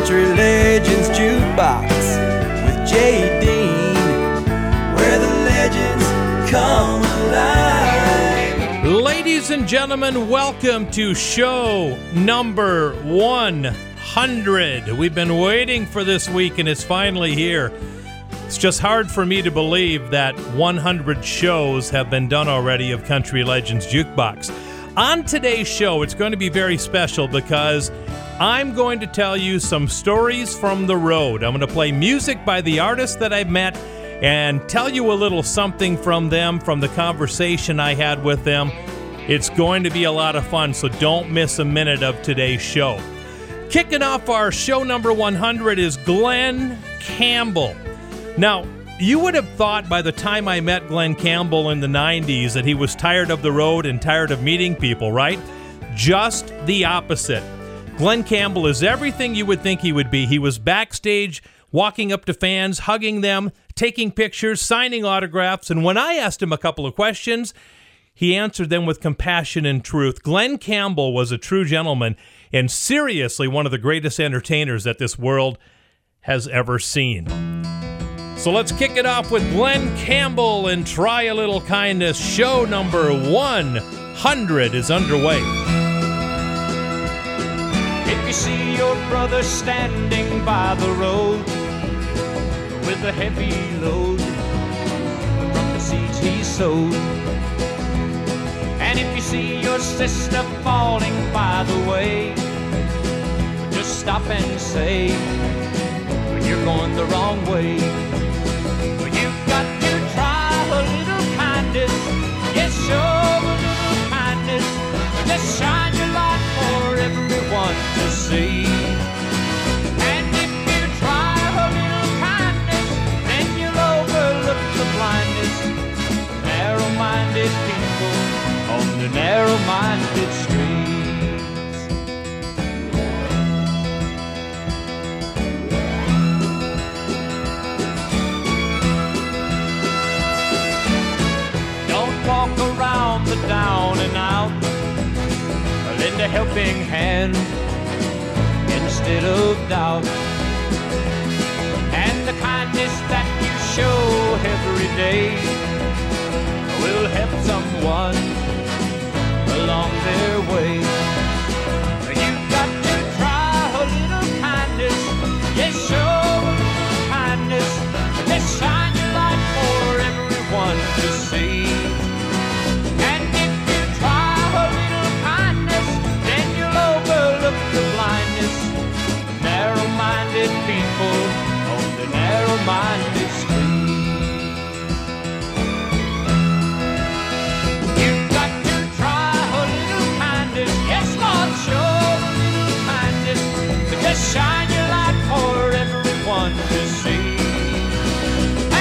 Country Legends Jukebox with Jay Dean, where the legends come alive. Ladies and gentlemen, welcome to show number 100. We've been waiting for this week and it's finally here. It's just hard for me to believe that 100 shows have been done already of Country Legends Jukebox. On today's show, it's going to be very special because I'm going to tell you some stories from the road. I'm going to play music by the artists that I've met and tell you a little something from them, from the conversation I had with them. It's going to be a lot of fun, so don't miss a minute of today's show. Kicking off our show number 100 is Glen Campbell. Now, you would have thought by the time I met Glen Campbell in the 90s that he was tired of the road and tired of meeting people, right? Just the opposite. Glen Campbell is everything you would think he would be. He was backstage, walking up to fans, hugging them, taking pictures, signing autographs, and when I asked him a couple of questions, he answered them with compassion and truth. Glen Campbell was a true gentleman and seriously one of the greatest entertainers that this world has ever seen. So let's kick it off with Glen Campbell and Try a Little Kindness. Show number 100 is underway. If you see your brother standing by the road with a heavy load from the seeds he sowed, and if you see your sister falling by the way, just stop and say, You're going the wrong way. Shine your light for everyone to see. And if you try a little kindness, then you'll overlook the blindness. Narrow-minded people on the narrow-minded a helping hand instead of doubt. And the kindness that you show every day will help someone along their way. Narrow-minded street. You've got to try little kindness. Yes, Lord, show kindness. Just shine your light for everyone to see.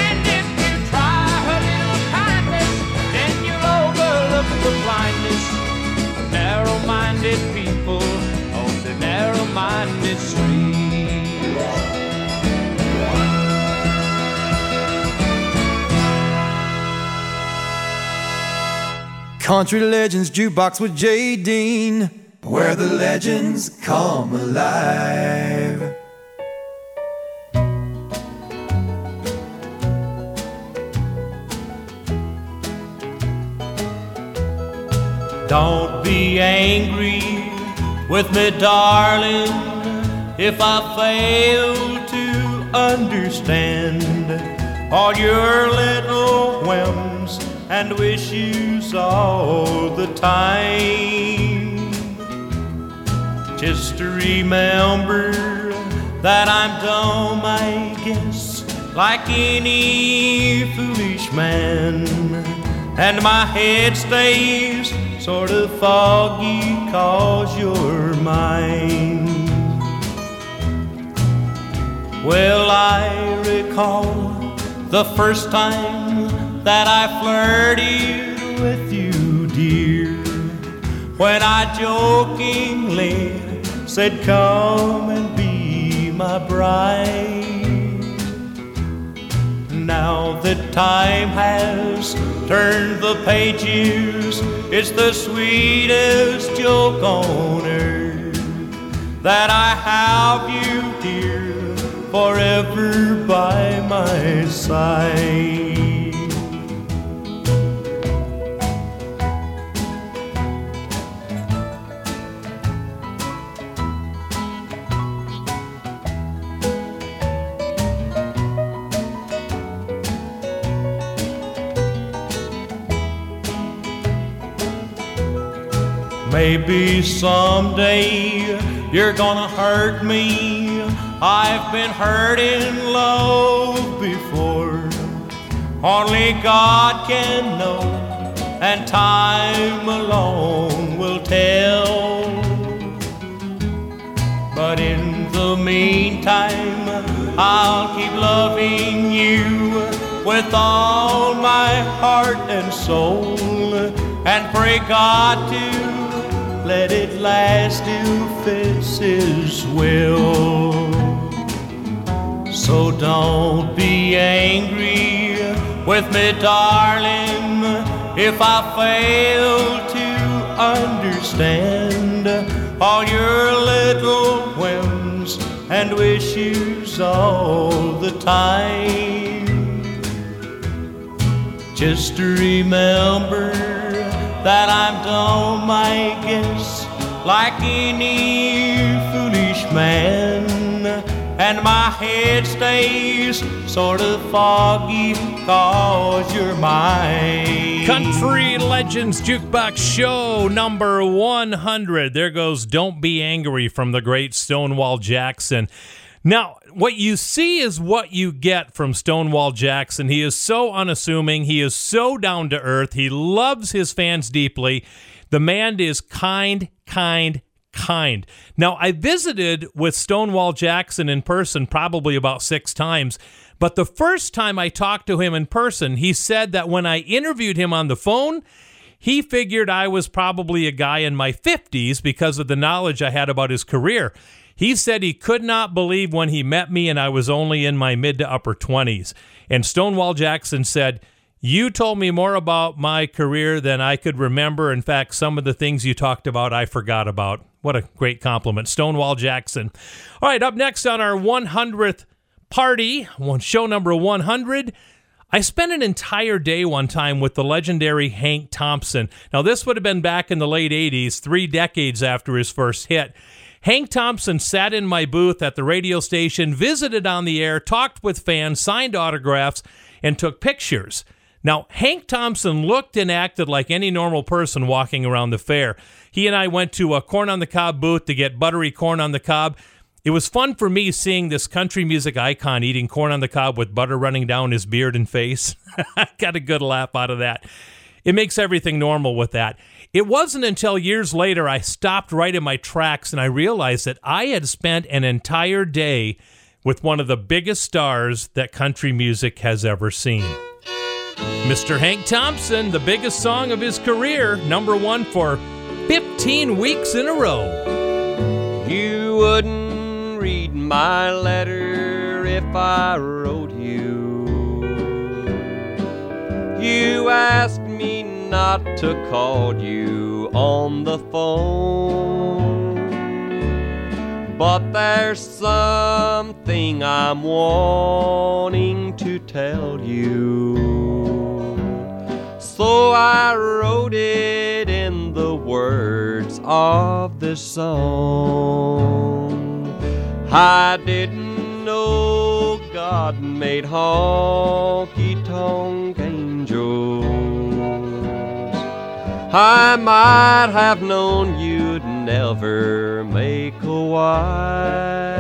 And if you try little kindness, then you'll overlook the blindness narrow-minded people on the narrow-minded street. Country Legends Jukebox with Jay Dean, where the legends come alive. Don't be angry with me, darling, if I fail to understand all your little whims and wish you all the time. Just to remember that I'm dumb, I guess, like any foolish man. And my head stays sort of foggy cause you're mine. Well, I recall the first time that I flirted with you, dear, when I jokingly said, Come and be my bride. Now that time has turned the pages, it's the sweetest joke on earth that I have you here forever by my side. Maybe someday you're gonna hurt me. I've been hurt in love before. Only God can know, and time alone will tell. But in the meantime, I'll keep loving you with all my heart and soul, and pray God to let it last if it's His will. So don't be angry with me, darling, if I fail to understand all your little whims and wishes all the time. Just remember that I'm dumb, I guess, like any foolish man. And my head stays sort of foggy cause you're mine. Country Legends Jukebox Show number 100. There goes Don't Be Angry from the great Stonewall Jackson. Now, what you see is what you get from Stonewall Jackson. He is so unassuming. He is so down to earth. He loves his fans deeply. The man is kind, kind, kind. Now, I visited with Stonewall Jackson in person probably about six times, but the first time I talked to him in person, he said that when I interviewed him on the phone, he figured I was probably a guy in my 50s because of the knowledge I had about his career. He said he could not believe when he met me and I was only in my mid to upper 20s. And Stonewall Jackson said, You told me more about my career than I could remember. In fact, some of the things you talked about, I forgot about. What a great compliment. Stonewall Jackson. All right, up next on our 100th party, show number 100. I spent an entire day one time with the legendary Hank Thompson. Now, this would have been back in the late 80s, three decades after his first hit. Hank Thompson sat in my booth at the radio station, visited on the air, talked with fans, signed autographs, and took pictures. Now, Hank Thompson looked and acted like any normal person walking around the fair. He and I went to a corn on the cob booth to get buttery corn on the cob. It was fun for me seeing this country music icon eating corn on the cob with butter running down his beard and face. I got a good laugh out of that. It makes everything normal with that. It wasn't until years later I stopped right in my tracks and I realized that I had spent an entire day with one of the biggest stars that country music has ever seen. Mr. Hank Thompson, the biggest song of his career, number one for 15 weeks in a row. You wouldn't read my letter if I wrote you. You asked me not to call you on the phone. But there's something I'm wanting to tell you. So I wrote it in the words of this song. I didn't know God made honky tonk I might have known you'd never make a wife.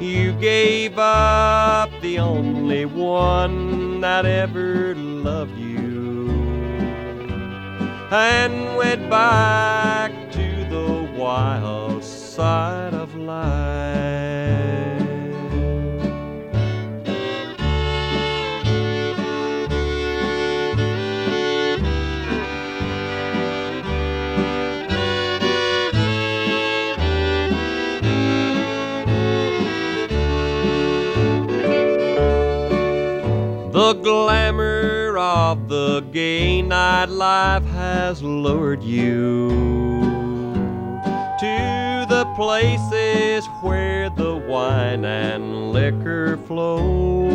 You gave up the only one that ever loved you and went back to the wild side of life. The gay nightlife has lured you to the places where the wine and liquor flow.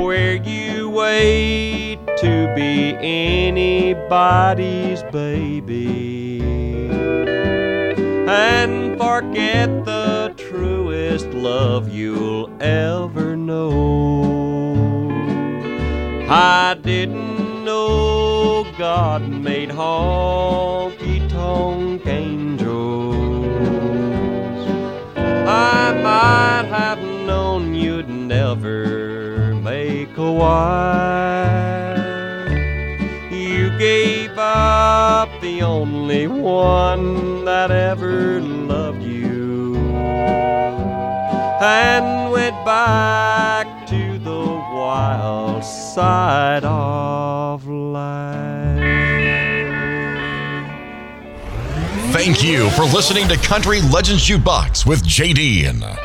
Where you wait to be anybody's baby and forget the truest love you'll ever I didn't know God made honky tonk angels. I might have known you'd never make a wife. You gave up the only one that ever loved you and went wild side of life. Thank you for listening to Country Legends Jukebox with JD. Uh,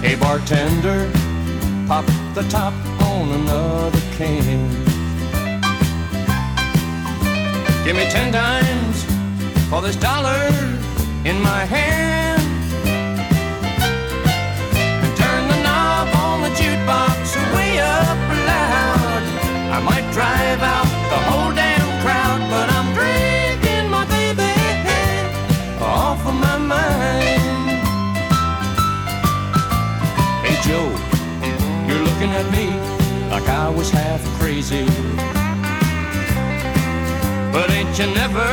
hey bartender, pop the top on another can. Give me ten dimes for this dollar in my hand. The jukebox way up loud. I might drive out the whole damn crowd, but I'm drinking my baby off of my mind. Hey Joe, you're looking at me like I was half crazy. But ain't you never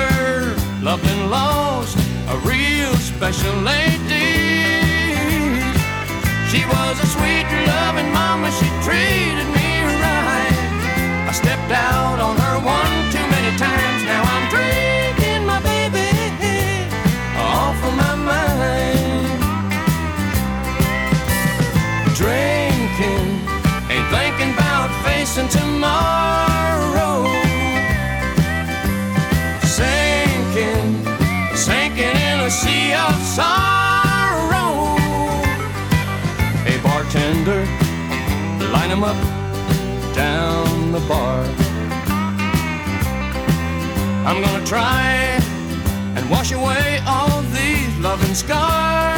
loved and lost a real special lady? She was a sweet loving mama, she treated me right. I stepped out on her one too many times, now I'm drinking my baby off of my mind drinking, ain't thinking about facing tomorrow. Sinking, sinking in a sea of sorrow. 'Em up down the bar. I'm gonna try and wash away all these loving scars.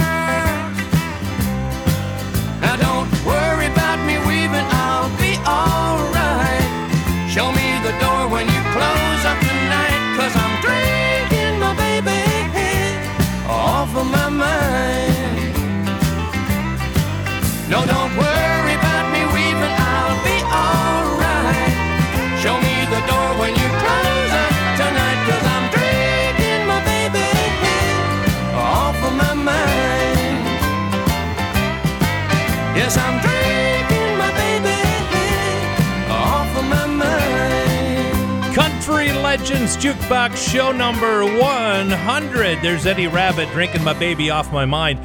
Legends Jukebox show number 100. There's Eddie Rabbitt drinking my baby off my mind.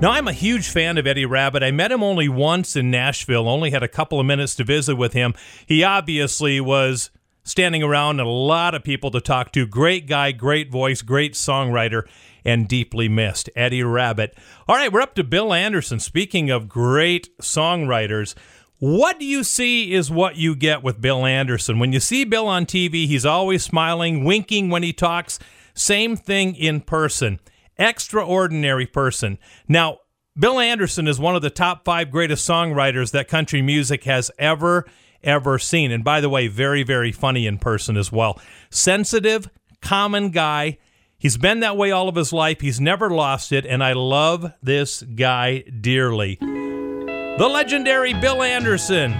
Now, I'm a huge fan of Eddie Rabbitt. I met him only once in Nashville, only had a couple of minutes to visit with him. He obviously was standing around and a lot of people to talk to. Great guy, great voice, great songwriter, and deeply missed. Eddie Rabbitt. All right, we're up to Bill Anderson. Speaking of great songwriters, what you see is what you get with Bill Anderson. When you see Bill on TV, he's always smiling, winking when he talks. Same thing in person. Extraordinary person. Now, Bill Anderson is one of the top five greatest songwriters that country music has ever, ever seen. And by the way, very, very funny in person as well. Sensitive, common guy. He's been that way all of his life. He's never lost it. And I love this guy dearly. The legendary Bill Anderson.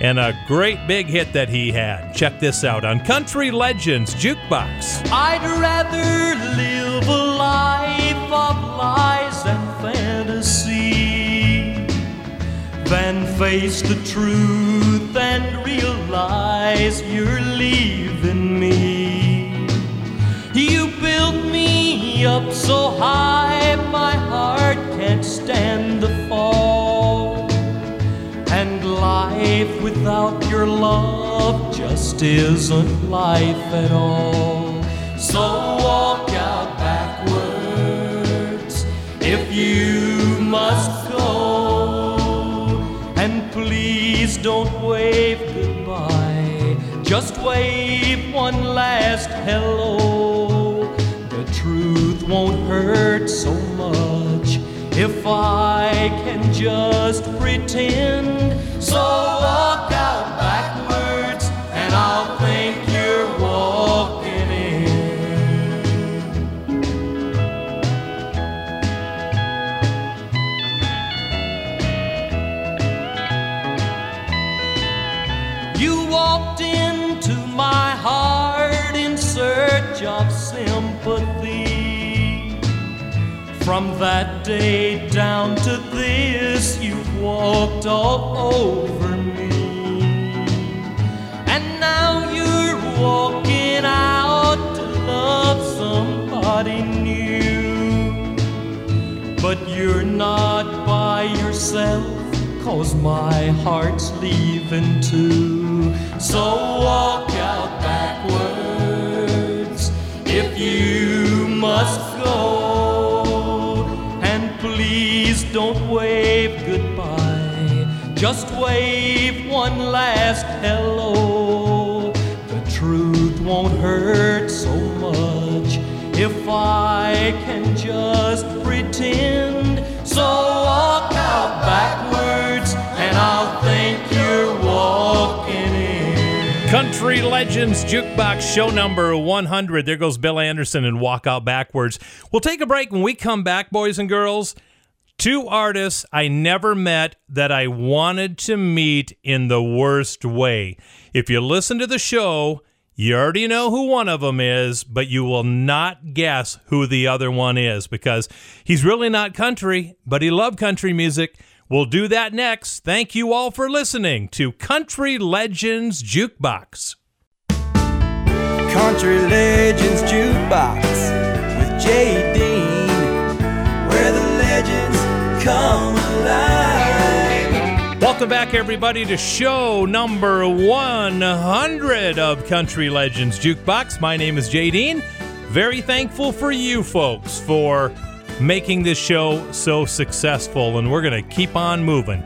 And a great big hit that he had. Check this out on Country Legends Jukebox. I'd rather live a life of lies and fantasy than face the truth and realize you're leaving me. You built me up so high, my heart can't stand the fall. Life without your love just isn't life at all. So walk out backwards if you must go. And please don't wave goodbye just wave one last hello. The truth won't hurt so much if I can just pretend. So walk out backwards, and I'll think you're walking in. You walked into my heart in search of sympathy. From that day down to this, you've walked all over me. And now you're walking out to love somebody new. But you're not by yourself, cause my heart's leaving too. So walk out backwards if you must don't wave goodbye, just wave one last hello. The truth won't hurt so much if I can just pretend. So walk out backwards, and I'll think you're walking in. Country Legends Jukebox Show number 100. There goes Bill Anderson and Walk Out Backwards. We'll take a break when we come back, boys and girls. Two artists I never met that I wanted to meet in the worst way. If you listen to the show, you already know who one of them is, but you will not guess who the other one is because he's really not country, but he loved country music. We'll do that next. Thank you all for listening to Country Legends Jukebox. Country Legends Jukebox with Jay come alive. Welcome back, everybody, to show number 100 of Country Legends Jukebox. My name is Jay Dean. Very thankful for you folks for making this show so successful, and we're going to keep on moving.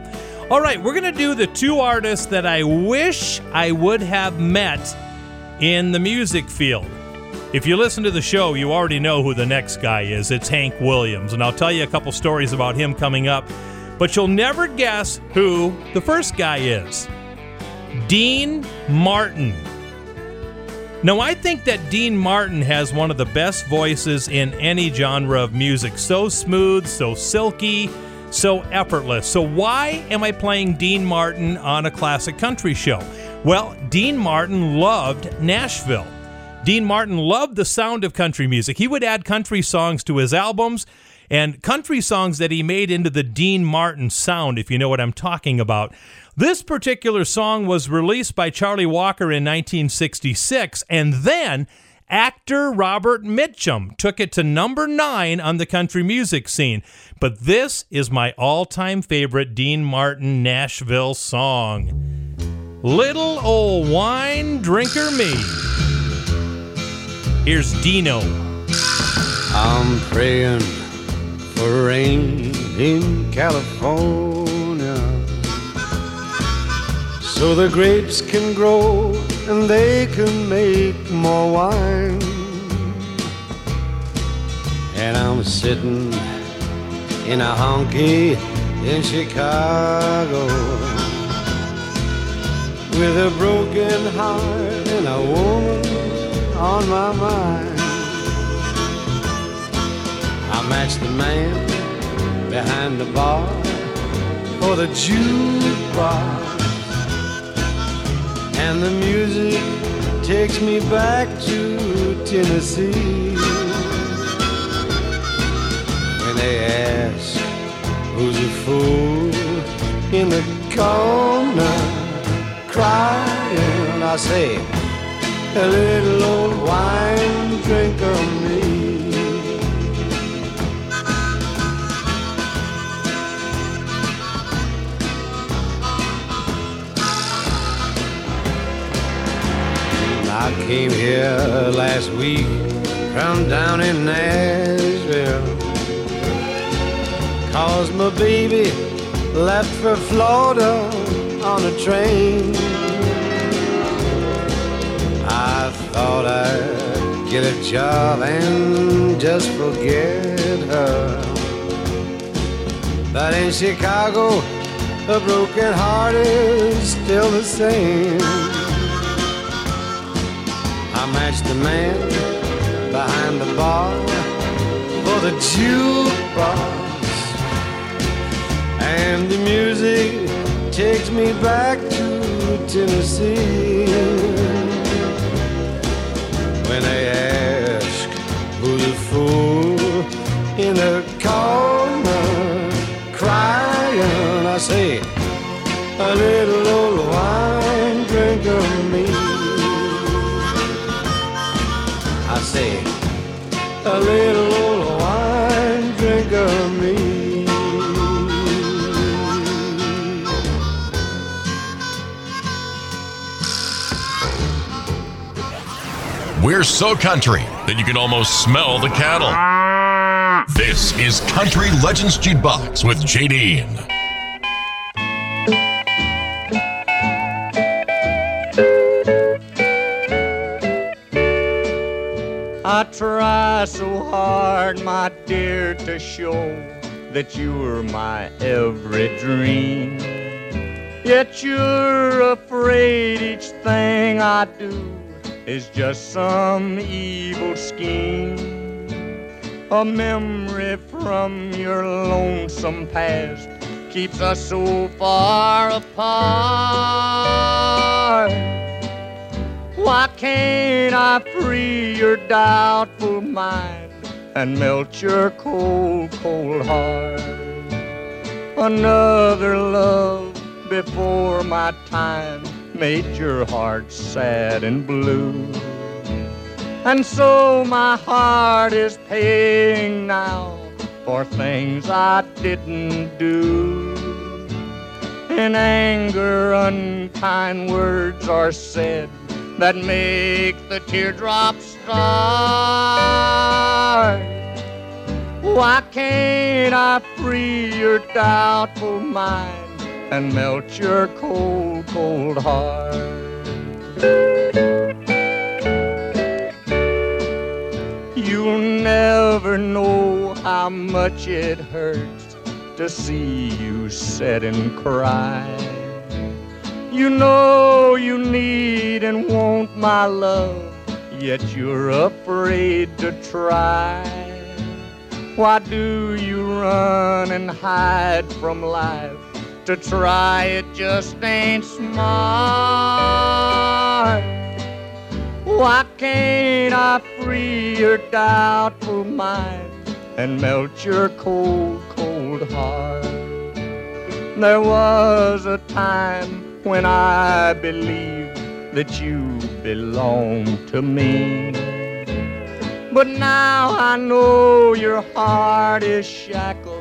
All right, we're going to do the two artists that I wish I would have met in the music field. If you listen to the show, you already know who the next guy is. It's Hank Williams, and I'll tell you a couple stories about him coming up. But you'll never guess who the first guy is Dean Martin. Now, I think that Dean Martin has one of the best voices in any genre of music. So smooth, so silky, so effortless. So, why am I playing Dean Martin on a classic country show? Well, Dean Martin loved Nashville. Dean Martin loved the sound of country music. He would add country songs to his albums and country songs that he made into the Dean Martin sound, if you know what I'm talking about. This particular song was released by Charlie Walker in 1966, and then actor Robert Mitchum took it to number nine on the country music scene. But this is my all time favorite Dean Martin Nashville song Little Old Wine Drinker Me. Here's Dino. I'm praying for rain in California so the grapes can grow and they can make more wine. And I'm sitting in a honky in Chicago with a broken heart and a woman on my mind. I match the man behind the bar for the jukebox. And the music takes me back to Tennessee. When they ask who's a fool in the corner crying, I say, a little old wine drink of me. I came here last week from down in Nashville. Cause my baby left for Florida on a train. Thought I'd get a job and just forget her. But in Chicago, a broken heart is still the same. I matched the man behind the bar for the jukebox. And the music takes me back to Tennessee. When they ask who's the fool in the corner crying, I say, a little old wine drinker me. I say, a little So country that you can almost smell the cattle. This is Country Legends Jukebox with JD. I try so hard, my dear, to show that you're my every dream. Yet you're afraid each thing I do is just some evil scheme. A memory from your lonesome past keeps us so far apart. Why can't I free your doubtful mind and melt your cold, cold heart? Another love before my time made your heart sad and blue. And so my heart is paying now for things I didn't do. In anger, unkind words are said that make the teardrops start. Why can't I free your doubtful mind and melt your cold, cold heart? You'll never know how much it hurts to see you sit and cry. You know you need and want my love, yet you're afraid to try. Why do you run and hide from life? To try it just ain't smart. Why can't I free your doubtful mind and melt your cold, cold heart? There was a time when I believed that you belonged to me. But now I know your heart is shackled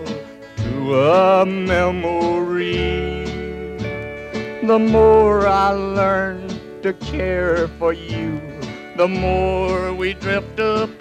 a memory. The more I learn to care for you, the more we drift apart.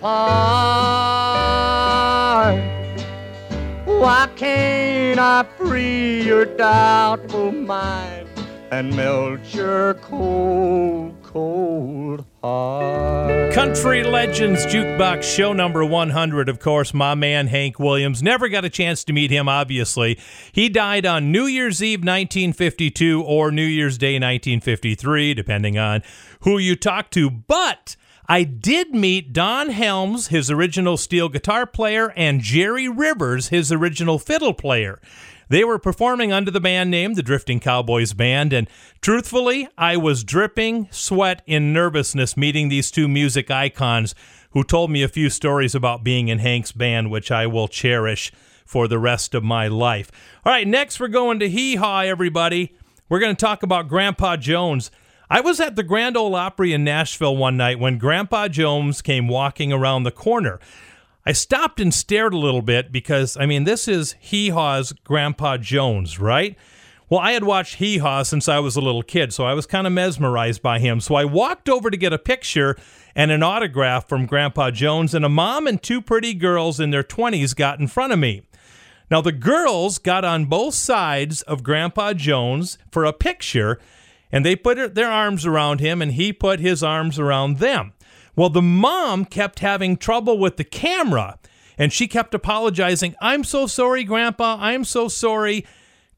Why can't I free your doubtful mind and melt your cold, cold heart? Country Legends Jukebox Show number 100. Of course, my man Hank Williams. Never got a chance to meet him, obviously. He died on New Year's Eve 1952 or New Year's Day 1953, depending on who you talk to. But I did meet Don Helms, his original steel guitar player, and Jerry Rivers, his original fiddle player. They were performing under the band name the Drifting Cowboys Band, and truthfully, I was dripping sweat in nervousness meeting these two music icons who told me a few stories about being in Hank's band, which I will cherish for the rest of my life. All right, next we're going to Hee Haw, everybody. We're going to talk about Grandpa Jones. I was at the Grand Ole Opry in Nashville one night when Grandpa Jones came walking around the corner. I stopped and stared a little bit because, I mean, this is Hee Haw's Grandpa Jones, right? Well, I had watched Hee Haw since I was a little kid, so I was kind of mesmerized by him. So I walked over to get a picture and an autograph from Grandpa Jones, and a mom and two pretty girls in their 20s got in front of me. Now, the girls got on both sides of Grandpa Jones for a picture, and they put their arms around him, and he put his arms around them. Well, the mom kept having trouble with the camera and she kept apologizing. I'm so sorry, Grandpa. I'm so sorry.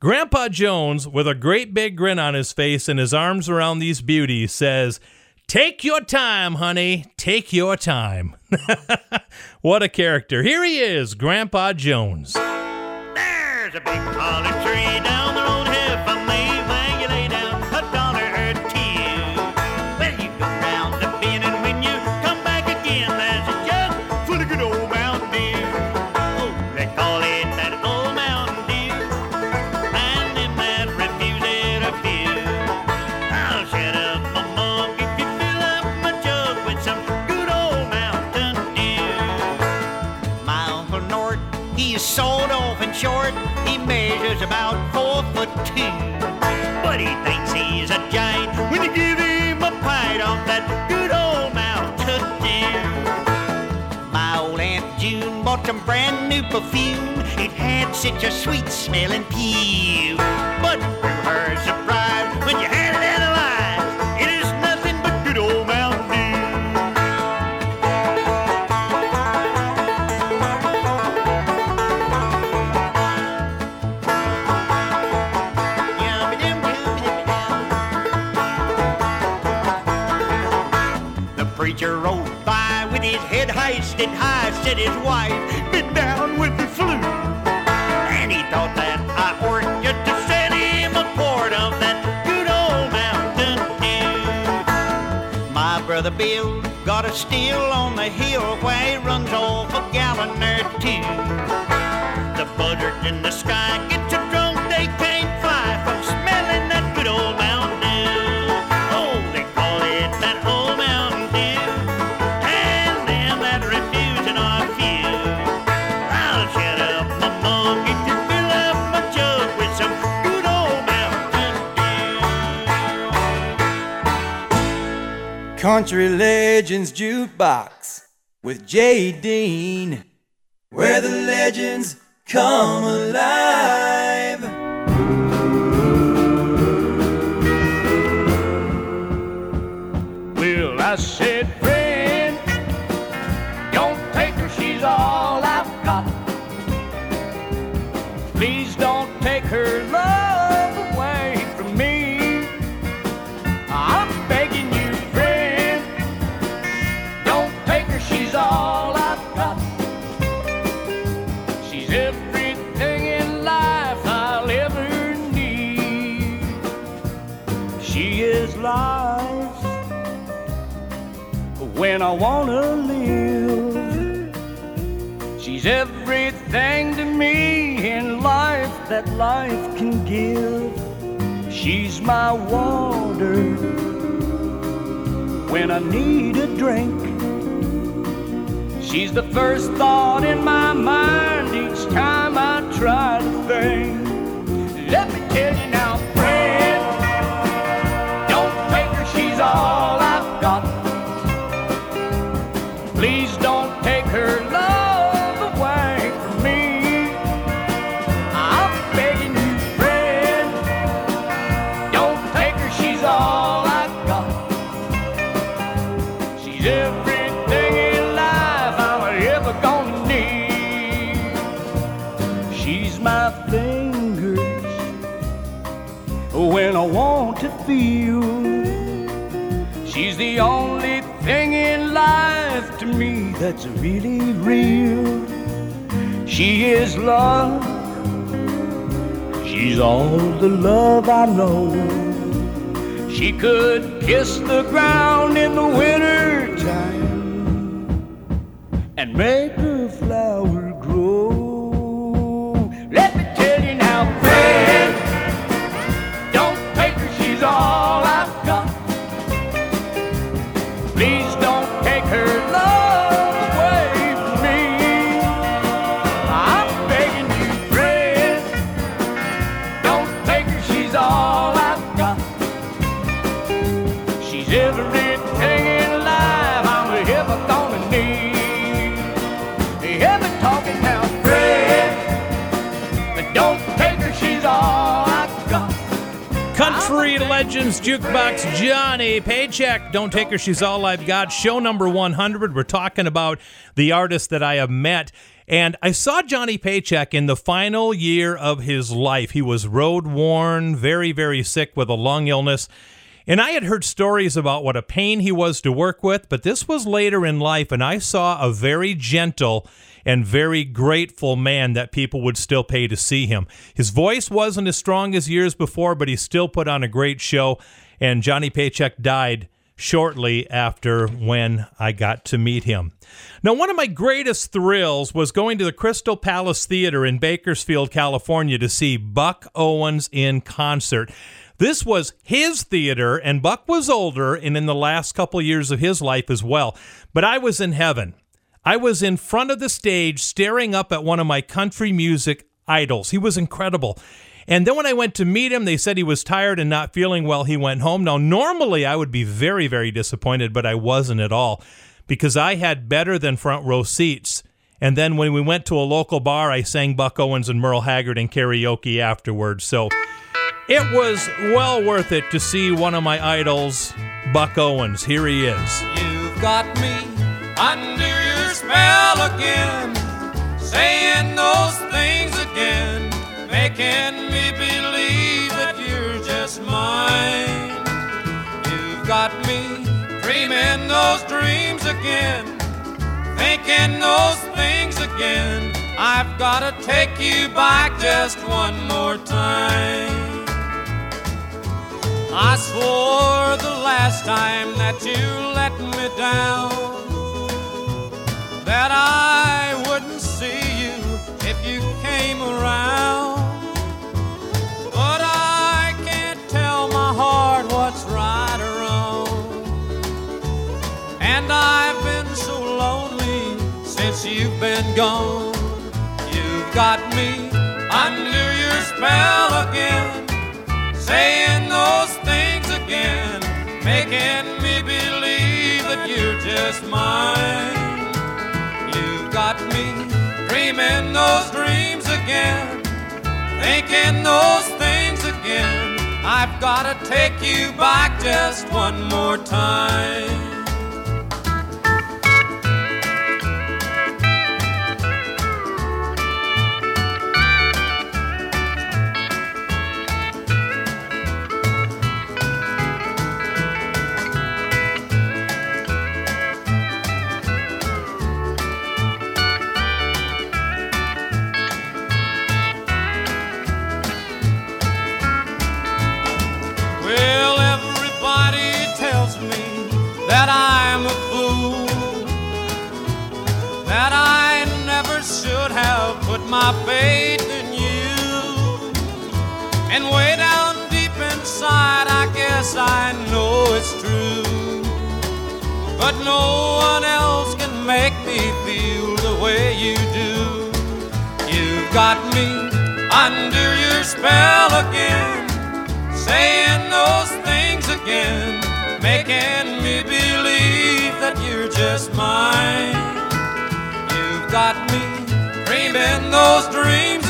Grandpa Jones, with a great big grin on his face and his arms around these beauties, says, Take your time, honey. Take your time. what a character. Here he is, Grandpa Jones. There's a big. brand new perfume. It had such a sweet smelling pew. But to her bill. Got a steel on the hill where he runs off a gallon or two. The buzzards in the sky Country Legends Jukebox with Jay Dean, where the legends come. that's really real. She is love, she's all the love I know. She could kiss the ground in the winter time and make her flowers Legends Jukebox, Johnny Paycheck. Don't take her, she's all I've got. Show number 100. We're talking about the artist that I have met. And I saw Johnny Paycheck in the final year of his life. He was road worn, very, very sick with a lung illness. And I had heard stories about what a pain he was to work with, but this was later in life, and I saw a very gentle and very grateful man that people would still pay to see him. His voice wasn't as strong as years before, but he still put on a great show. And Johnny Paycheck died shortly after when I got to meet him. Now, one of my greatest thrills was going to the Crystal Palace Theater in Bakersfield, California to see Buck Owens in concert. This was his theater, and Buck was older and in the last couple years of his life as well. But I was in heaven. I was in front of the stage staring up at one of my country music idols. He was incredible. And then when I went to meet him, they said he was tired and not feeling well. He went home. Now, normally I would be very, very disappointed, but I wasn't at all because I had better than front row seats. And then when we went to a local bar, I sang Buck Owens and Merle Haggard in karaoke afterwards. So it was well worth it to see one of my idols, Buck Owens. Here he is. You've got me under your spell again, saying those things again, making me believe that you're just mine. You've got me dreaming those dreams again, thinking those things again. I've gotta take you back just one more time. I swore the last time that you let me down gone. You've got me under your spell again saying those things again, making me believe that you're just mine. You've got me dreaming those dreams again, thinking those things again. I've gotta take you back just one more time. And way down deep inside, I guess I know it's true. But no one else can make me feel the way you do. You've got me under your spell again saying those things again, making me believe that you're just mine. You've got me dreaming those dreams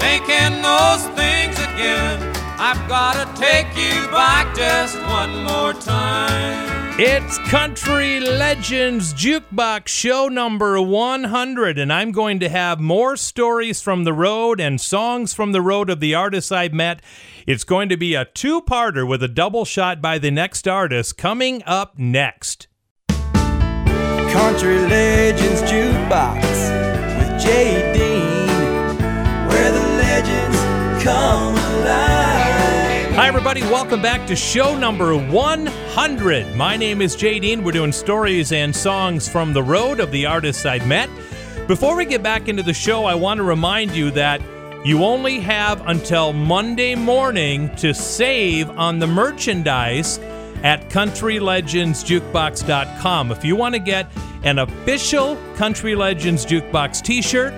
thinking those things again. I've gotta take you back just one more time. It's Country Legends Jukebox show number 100, and I'm going to have more stories from the road and songs from the road of the artists I've met. It's going to be a two parter with a double shot by the next artist coming up next. Country Legends Jukebox with Jay Hi, everybody. Welcome back to show number 100. My name is Jay Dean. We're doing stories and songs from the road of the artists I've met. Before we get back into the show, I want to remind you that you only have until Monday morning to save on the merchandise at countrylegendsjukebox.com. If you want to get an official Country Legends Jukebox t shirt,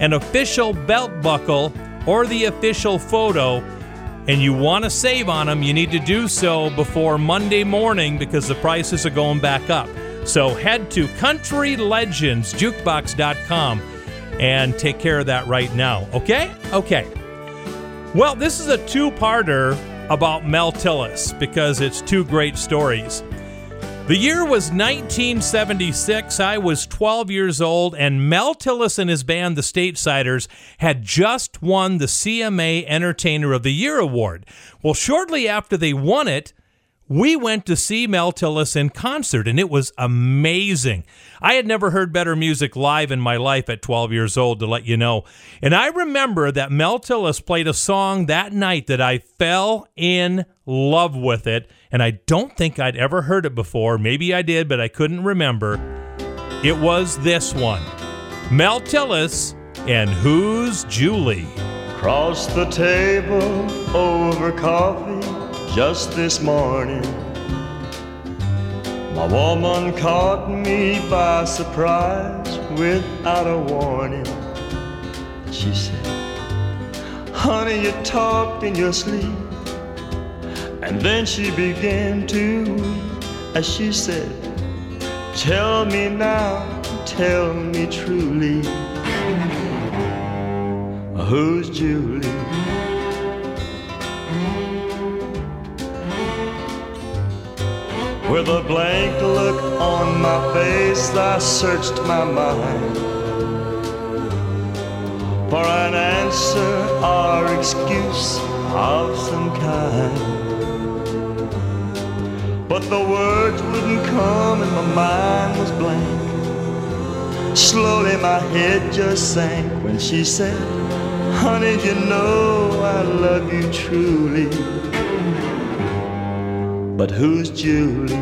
an official belt buckle, or the official photo, and you want to save on them, you need to do so before Monday morning because the prices are going back up. So head to countrylegendsjukebox.com and take care of that right now. Okay? Okay. Well, this is a two parter about Mel Tillis because it's two great stories. The year was 1976. I was 12 years old, and Mel Tillis and his band, the Statesiders, had just won the CMA Entertainer of the Year award. Well, shortly after they won it, we went to see Mel Tillis in concert, and it was amazing. I had never heard better music live in my life at 12 years old, to let you know. And I remember that Mel Tillis played a song that night that I fell in love with it, and I don't think I'd ever heard it before. Maybe I did, but I couldn't remember. It was this one Mel Tillis and Who's Julie? Across the table over coffee just this morning. My woman caught me by surprise without a warning. She said, Honey, you talked in your sleep. And then she began to weep as she said, Tell me now, tell me truly, who's Julie? With a blank look on my face, I searched my mind for an answer or excuse of some kind. But the words wouldn't come, and my mind was blank. Slowly, my head just sank when she said, Honey, you know I love you truly. But who's Julie?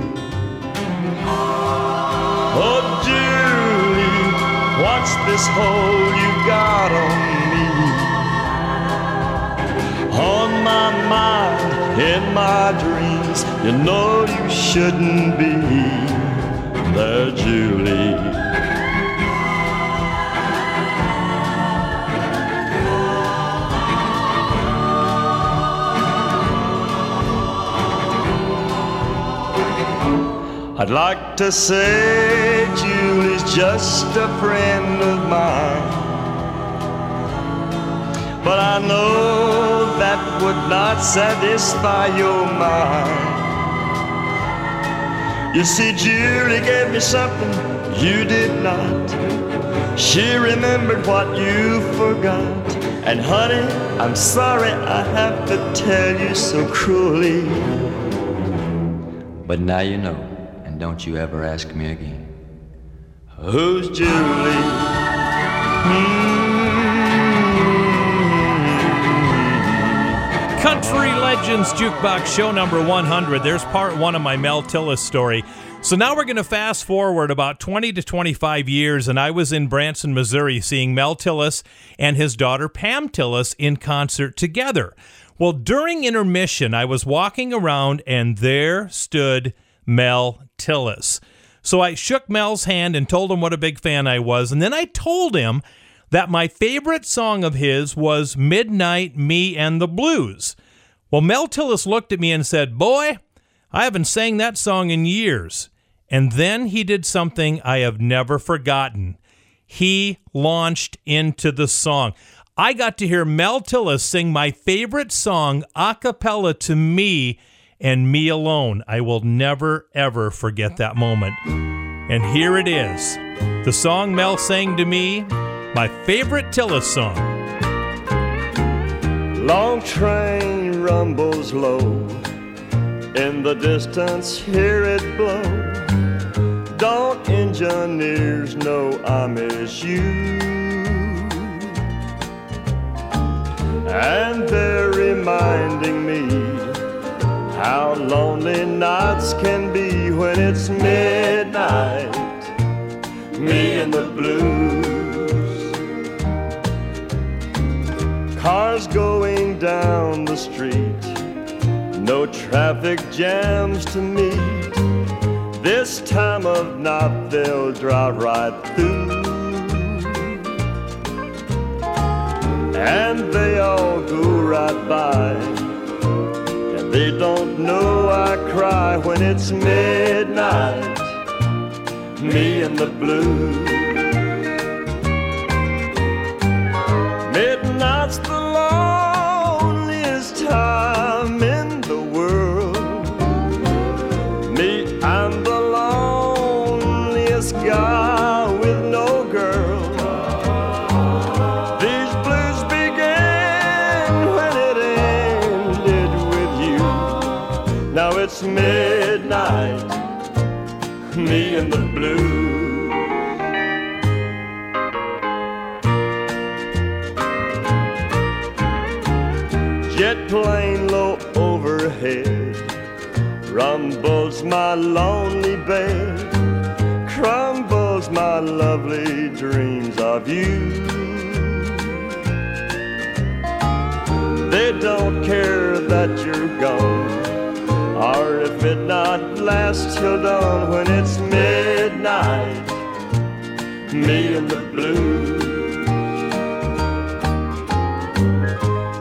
Oh, Julie, what's this hold you got on me? On my mind, in my dreams, you know you shouldn't be there, Julie. I'd like to say Julie's just a friend of mine. But I know that would not satisfy your mind. You see, Julie gave me something you did not. She remembered what you forgot. And honey, I'm sorry I have to tell you so cruelly. But now you know, don't you ever ask me again. Who's Julie? Hmm. Country Legends Jukebox Show number 100. There's part one of my Mel Tillis story. So now we're going to fast forward about 20 to 25 years, and I was in Branson, Missouri, seeing Mel Tillis and his daughter Pam Tillis in concert together. Well, during intermission, I was walking around, and there stood Mel Tillis. So I shook Mel's hand and told him what a big fan I was, and then I told him that my favorite song of his was Midnight, Me and the Blues. Well, Mel Tillis looked at me and said, Boy, I haven't sang that song in years. And then he did something I have never forgotten. He launched into the song. I got to hear Mel Tillis sing my favorite song a cappella to me and me alone. I will never, ever forget that moment. And here it is the song Mel sang to me, my favorite Tillis song. Long train rumbles low. In the distance, hear it blow. Don't engineers know I miss you? And they're reminding me how lonely nights can be when it's midnight. Me and the blues. Cars going down the street, no traffic jams to meet. This time of night they'll drive right through. And they all go right by. They don't know I cry when it's midnight. Me and the blues. Midnight's the loneliest time rumbles my lonely bed, crumbles my lovely dreams of you. They don't care that you're gone, or if midnight lasts till dawn when it's midnight, me and the blues.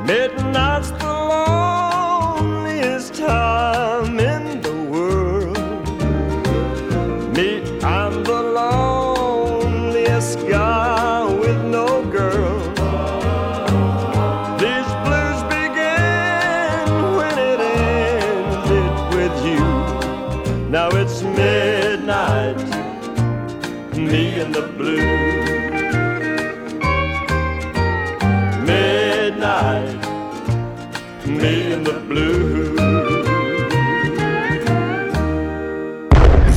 Midnight's the loneliest time me and the blues.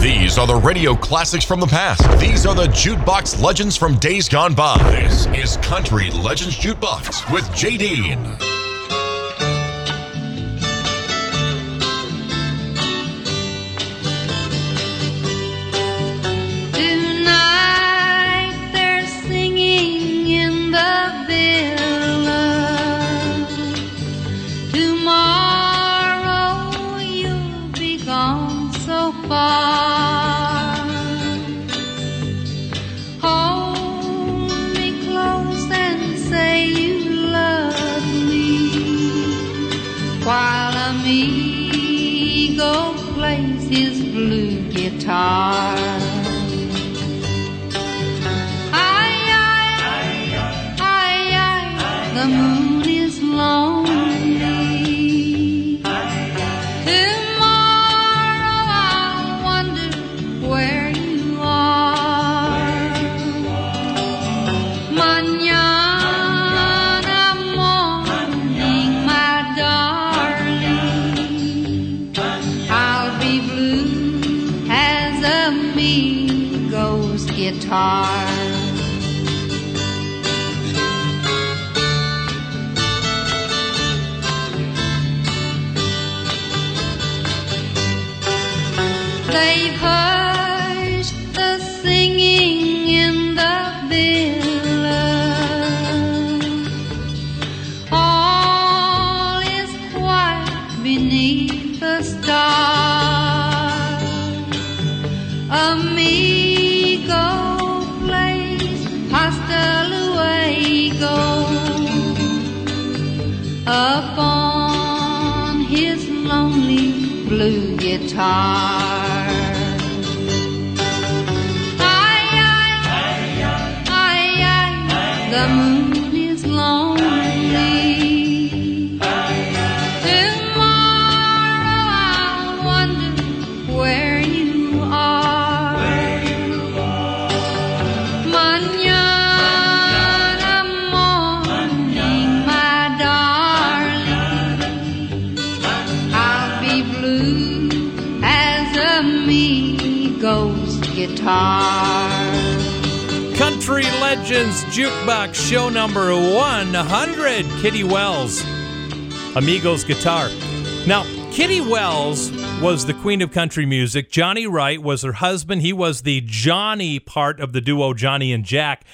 These are the radio classics from the past. These are the jukebox legends from days gone by. This is Country Legends Jukebox with Jay. Amigos Guitar. Now, Kitty Wells was the queen of country music. Johnny Wright was her husband. He was the Johnny part of the duo Johnny and Jack.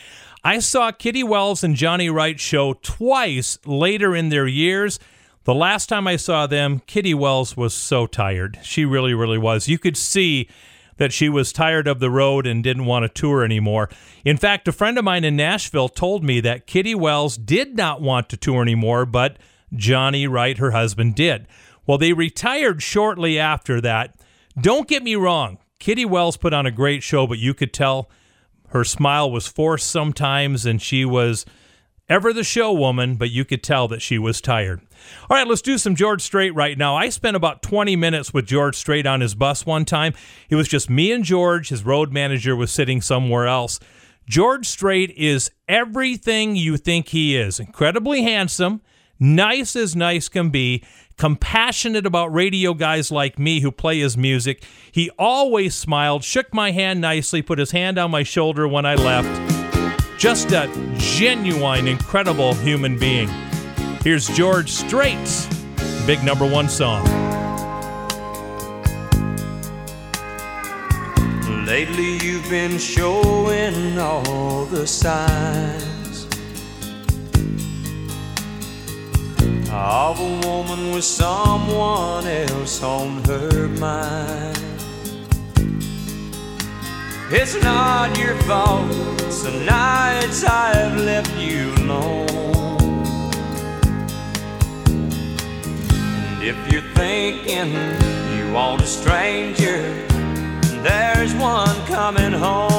I saw Kitty Wells and Johnny Wright show twice later in their years. The last time I saw them, Kitty Wells was so tired. She really, really was. You could see that she was tired of the road and didn't want to tour anymore. In fact, a friend of mine in Nashville told me that Kitty Wells did not want to tour anymore, but Johnny Wright, her husband, did. Well, they retired shortly after that. Don't get me wrong, Kitty Wells put on a great show, but you could tell her smile was forced sometimes and she was ever the show woman, but you could tell that she was tired. All right, let's do some George Strait right now. I spent about 20 minutes with George Strait on his bus one time. It was just me and George. His road manager was sitting somewhere else. George Strait is everything you think he is incredibly handsome, nice as nice can be, compassionate about radio guys like me who play his music. He always smiled, shook my hand nicely, put his hand on my shoulder when I left. Just a genuine, incredible human being. Here's George Strait's big number one song. Lately you've been showing all the signs of a woman with someone else on her mind. It's not your fault, some nights I've left you alone. And if you're thinking you want a stranger, there's one coming home.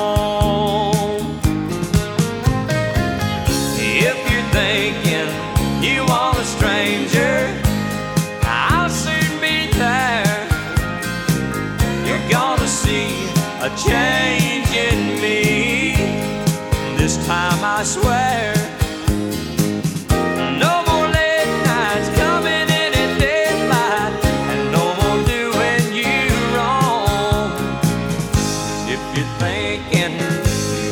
You wrong. If you're thinking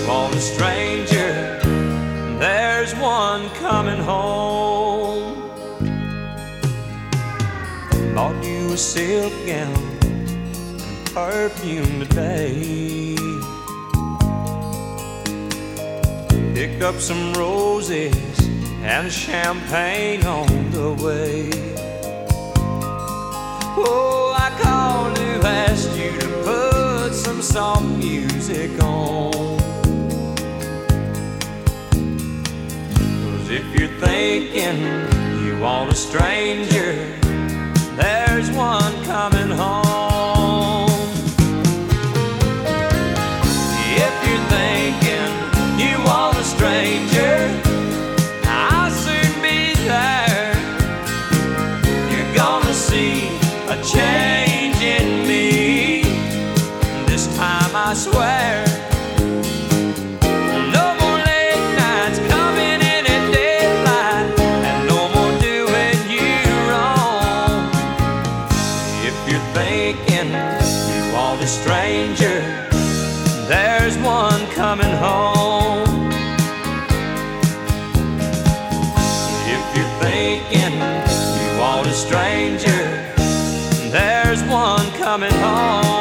you're all a stranger there's one coming home. On you a silk gown perfume today. Picked up some roses and champagne on the way. Oh, I called to ask you to put some soft music on. Cause if you're thinking you want a stranger, there's one coming home. You're thinking you want a stranger, there's one coming home. If you're thinking you want a stranger, there's one coming home.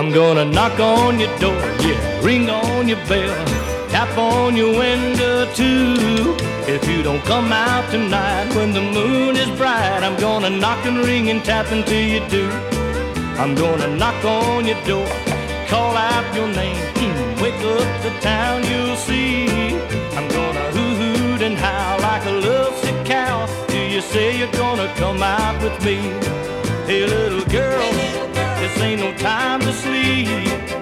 I'm gonna knock on your door, yeah, ring on your bell, tap on your window too. If you don't come out tonight when the moon is bright, I'm gonna knock and ring and tap until you do. I'm gonna knock on your door, call out your name, mm, wake up the town, you'll see. I'm gonna hoo hoot and howl like a lovesick cow till you say you're gonna come out with me. Hey, little girl, this ain't no time to sleep.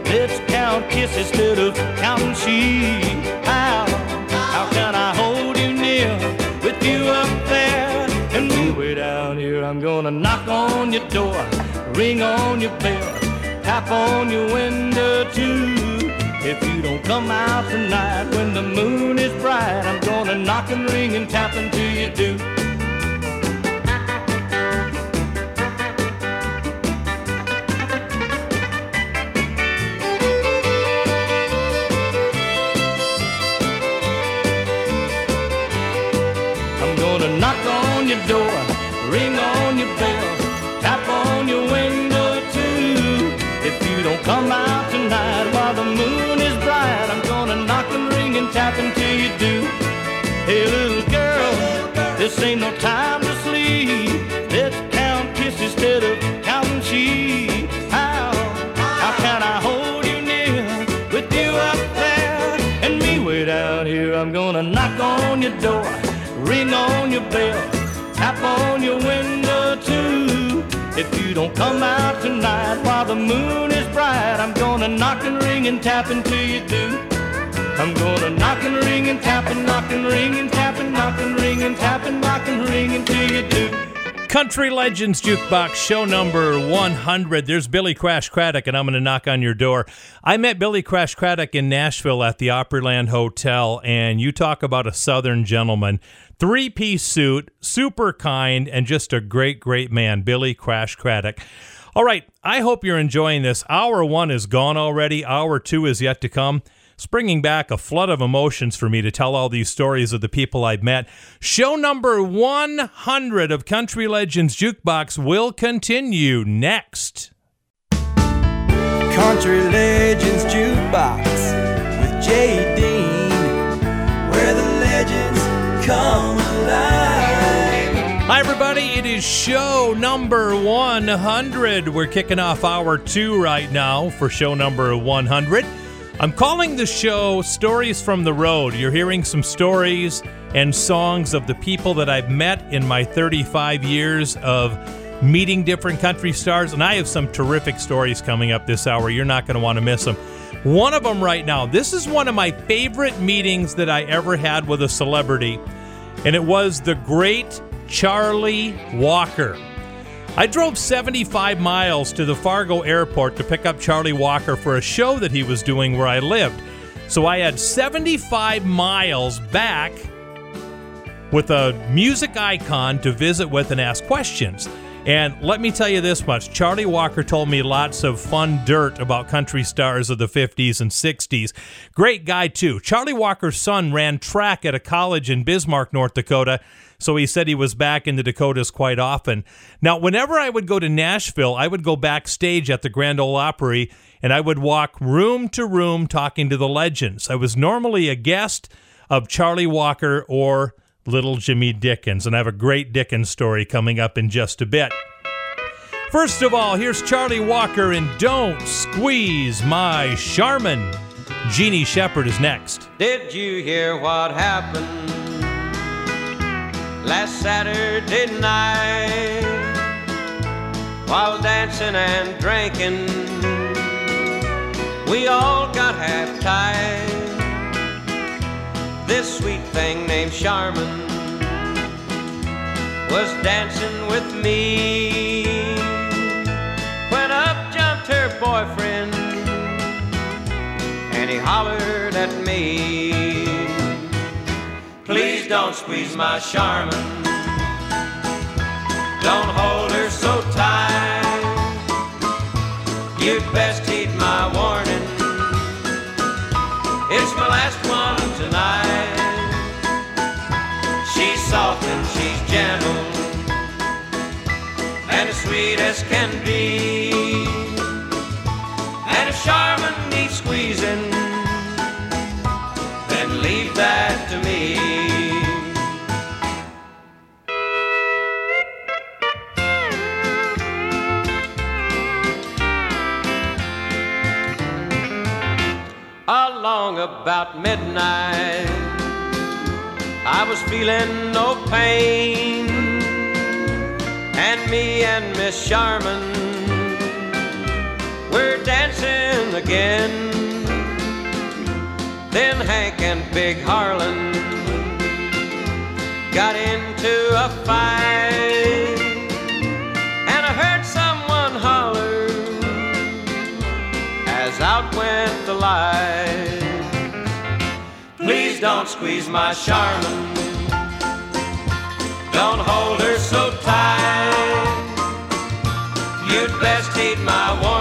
Let's count kisses instead of counting sheep. How, how can I hold you near with you up there and me way down here? I'm gonna knock on your door, ring on your bell, tap on your window too. If you don't come out tonight when the moon is bright, I'm gonna knock and ring and tap until you do. Ring on your bell, tap on your window too. If you don't come out tonight while the moon is bright, I'm gonna knock and ring and tap until you do. Hey little girl, this ain't no time to sleep. Let's count kisses instead of counting sheep. How, how can I hold you near with you up there and me way down here? I'm gonna knock on your door, ring on your bell on your window too. If you don't come out tonight while the moon is bright, I'm gonna knock and ring and tap until you do. I'm gonna knock and ring and tap and knock and ring and tap and knock and ring and tap and knock and ring until you do. Country Legends Jukebox, show number 100. There's Billy Crash Craddock, and I'm going to knock on your door. I met Billy Crash Craddock in Nashville at the Opryland Hotel, and you talk about a Southern gentleman. Three piece suit, super kind, and just a great, great man, Billy Crash Craddock. All right, I hope you're enjoying this. Hour one is gone already, hour two is yet to come. It's bringing back a flood of emotions for me to tell all these stories of the people I've met. Show number 100 of Country Legends Jukebox will continue next. Country Legends Jukebox with Jay is show number 100. We're kicking off hour two right now for show number 100. I'm calling the show Stories from the Road. You're hearing some stories and songs of the people that I've met in my 35 years of meeting different country stars, and I have some terrific stories coming up this hour. You're not going to want to miss them. One of them right now, this is one of my favorite meetings that I ever had with a celebrity, and it was the great Charlie Walker. I drove 75 miles to the Fargo airport to pick up Charlie Walker for a show that he was doing where I lived. So I had 75 miles back with a music icon to visit with and ask questions. And let me tell you this much Charlie Walker told me lots of fun dirt about country stars of the 50s and 60s. Great guy, too. Charlie Walker's son ran track at a college in Bismarck, North Dakota. So he said he was back in the Dakotas quite often. Now, whenever I would go to Nashville, I would go backstage at the Grand Ole Opry and I would walk room to room talking to the legends. I was normally a guest of Charlie Walker or Little Jimmy Dickens, and I have a great Dickens story coming up in just a bit. First of all, here's Charlie Walker and Don't Squeeze My Charmin. Jeannie Shepard is next. Did you hear what happened last Saturday night? While dancing and drinking, we all got half tied. This sweet thing named Charmin was dancing with me when up jumped her boyfriend and he hollered at me. Please don't squeeze my Charmin. Don't hold her so tight. You'd best heed my warning. It's my last one tonight. She's soft and she's gentle and as sweet as can be. Along about midnight, I was feeling no pain and me and Miss Charmin we're dancing again. Then Hank and Big Harlan got into a fight, and I heard someone holler as out went the light. Please don't squeeze my Charmin. Don't hold her so tight. You'd best heed my warning.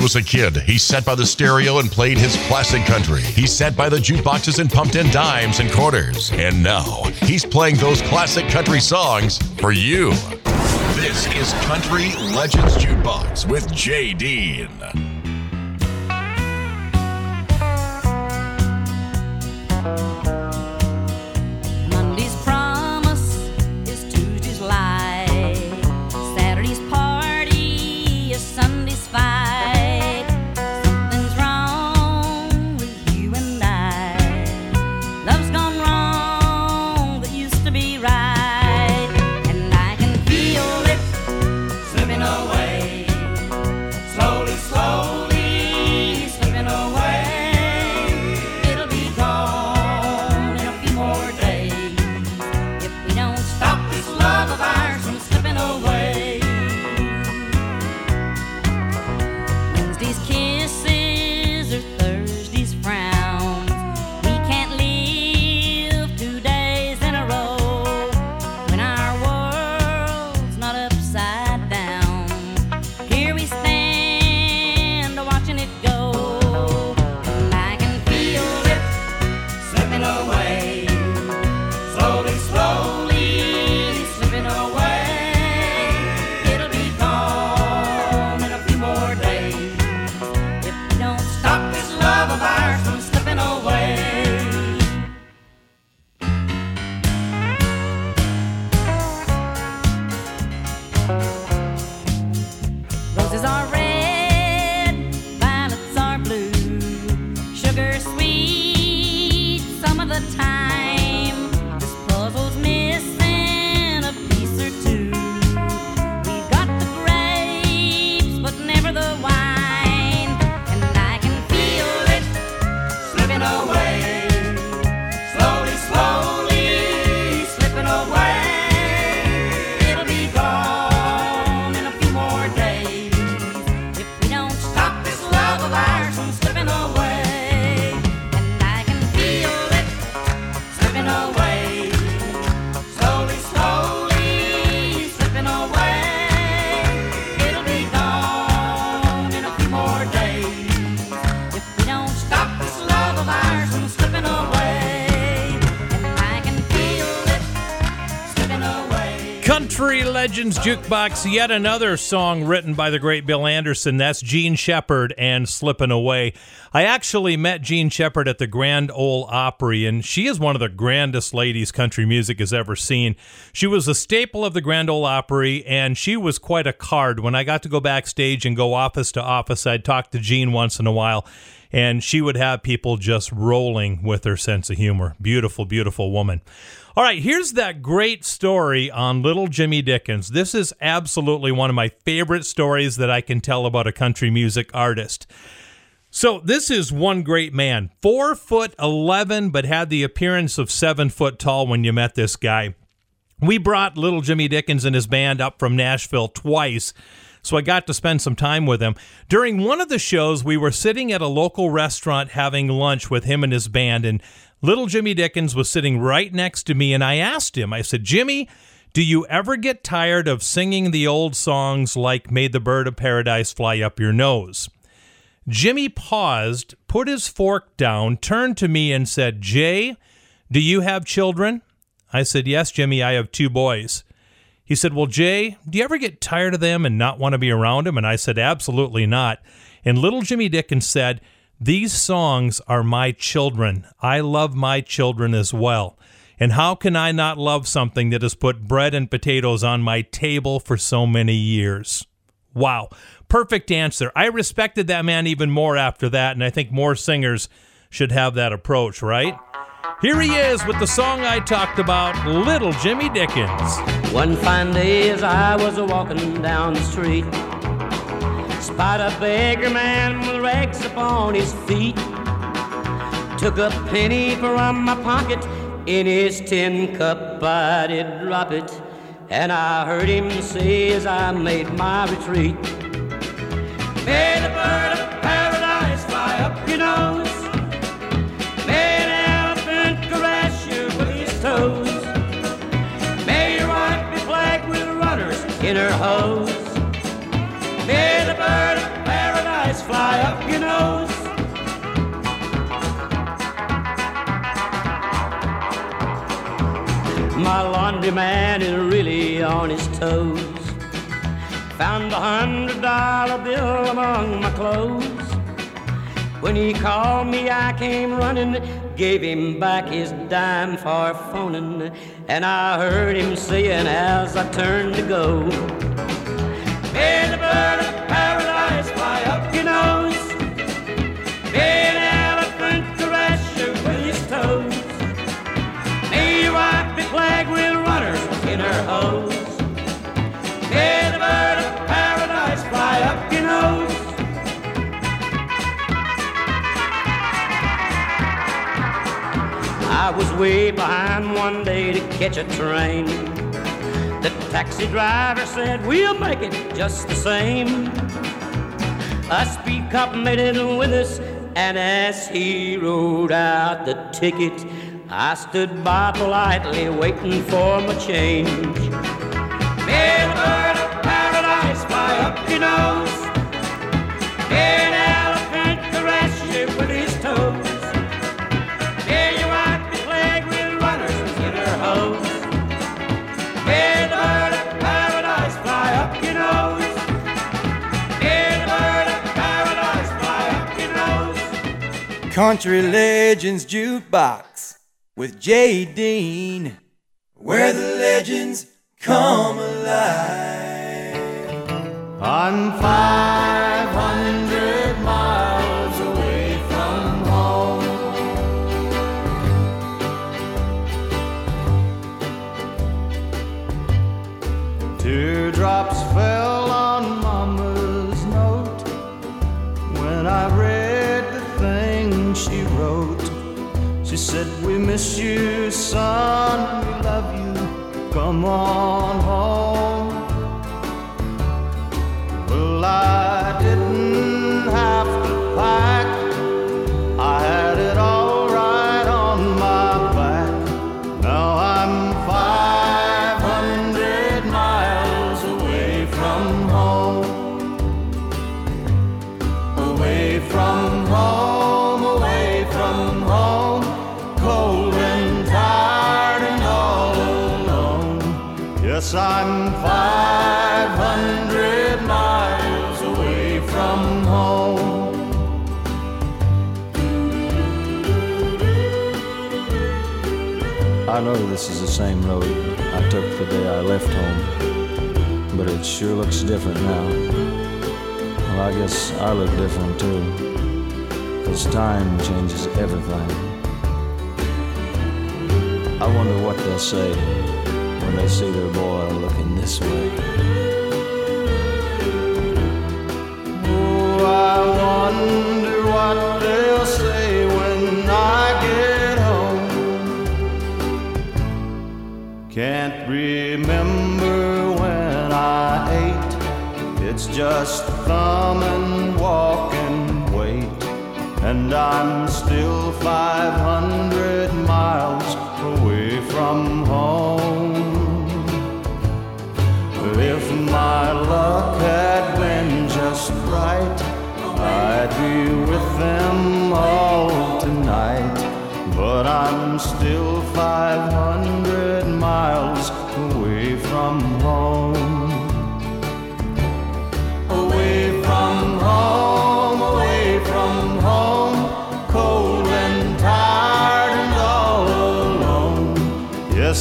Was a kid, he sat by the stereo and played his classic country. He sat by the jukeboxes and pumped in dimes and quarters. And now he's playing those classic country songs for you. This is Country Legends Jukebox with Jay Dean. Legends Jukebox, yet another song written by the great Bill Anderson. That's Jean Shepard and Slippin' Away. I actually met Jean Shepard at the Grand Ole Opry, and she is one of the grandest ladies country music has ever seen. She was a staple of the Grand Ole Opry, and she was quite a card. When I got to go backstage and go office to office, I'd talk to Jean once in a while, and she would have people just rolling with her sense of humor. Beautiful, beautiful woman. All right, here's that great story on Little Jimmy Dickens. This is absolutely one of my favorite stories that I can tell about a country music artist. So, this is one great man, four foot 11, but had the appearance of seven foot tall when you met this guy. We brought Little Jimmy Dickens and his band up from Nashville twice, so I got to spend some time with him. During one of the shows, we were sitting at a local restaurant having lunch with him and his band, and Little Jimmy Dickens was sitting right next to me, and I asked him, I said, Jimmy, do you ever get tired of singing the old songs like May the Bird of Paradise Fly Up Your Nose? Jimmy paused, put his fork down, turned to me, and said, Jay, do you have children? I said, Yes, Jimmy, I have two boys. He said, Well, Jay, do you ever get tired of them and not want to be around them? And I said, Absolutely not. And little Jimmy Dickens said, These songs are my children. I love my children as well. And how can I not love something that has put bread and potatoes on my table for so many years? Wow. Perfect answer. I respected that man even more after that, and I think more singers should have that approach, right? Here he is with the song I talked about, Little Jimmy Dickens. One fine day as I was walking down the street, spied a beggar man with rags upon his feet. Took a penny from my pocket, in his tin cup I did drop it, and I heard him say as I made my retreat. May the bird of paradise fly up your nose. May an elephant caress you with his toes. May your wife be plagued with runners in her hose. May the bird of paradise fly up your nose. My laundry man is really on his toes. Found a hundred dollar bill among my clothes. When he called me, I came running, gave him back his dime for phoning, and I heard him saying as I turned to go. May the bird of paradise fly up your nose. An elephant you with his toes. Your wife be runners in her hose. Bird of paradise fly up your nose. I was way behind one day to catch a train. Taxi driver said, We'll make it just the same. A speed cop made it with us, and as he wrote out the ticket, I stood by politely waiting for my change. May the bird of paradise fly up your nose. An elephant caress you with Country Legends Jukebox with Jay Dean, where the legends come alive. I'm 500 miles away from home. Teardrops fell said, We miss you, son, we love you. Come on home. Well, I didn't have to pack. I know this is the same road I took the day I left home, but it sure looks different now. Well, I guess I look different too, because time changes everything. I wonder what they'll say when they see their boy looking this way. Oh, I wonder what they'll say when I get Can't remember when I ate. It's just thumb and walk and wait. And I'm still 500 miles away from home. If my luck had been just right, I'd be with them all tonight. But I'm still 500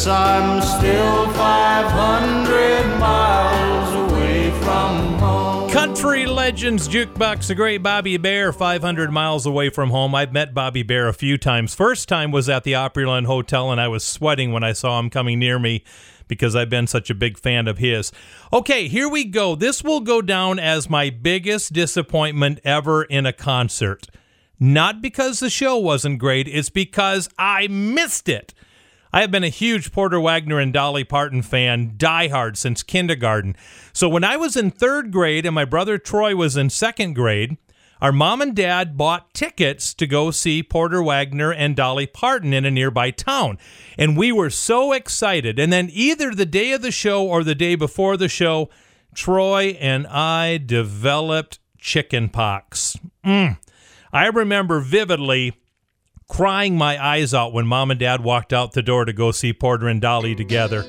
I'm still 500 miles away from home. Country Legends Jukebox, the great Bobby Bare, 500 miles away from home. I've met Bobby Bare a few times. First time was at the Opryland Hotel, and I was sweating when I saw him coming near me because I've been such a big fan of his. Okay, here we go. This will go down as my biggest disappointment ever in a concert. Not because the show wasn't great, it's because I missed it. I have been a huge Porter Wagoner and Dolly Parton fan, diehard since kindergarten. So when I was in third grade and my brother Troy was in second grade, our mom and dad bought tickets to go see Porter Wagoner and Dolly Parton in a nearby town. And we were so excited. And then either the day of the show or the day before the show, Troy and I developed chicken pox. Mm. I remember vividly crying my eyes out when mom and dad walked out the door to go see Porter and Dolly together.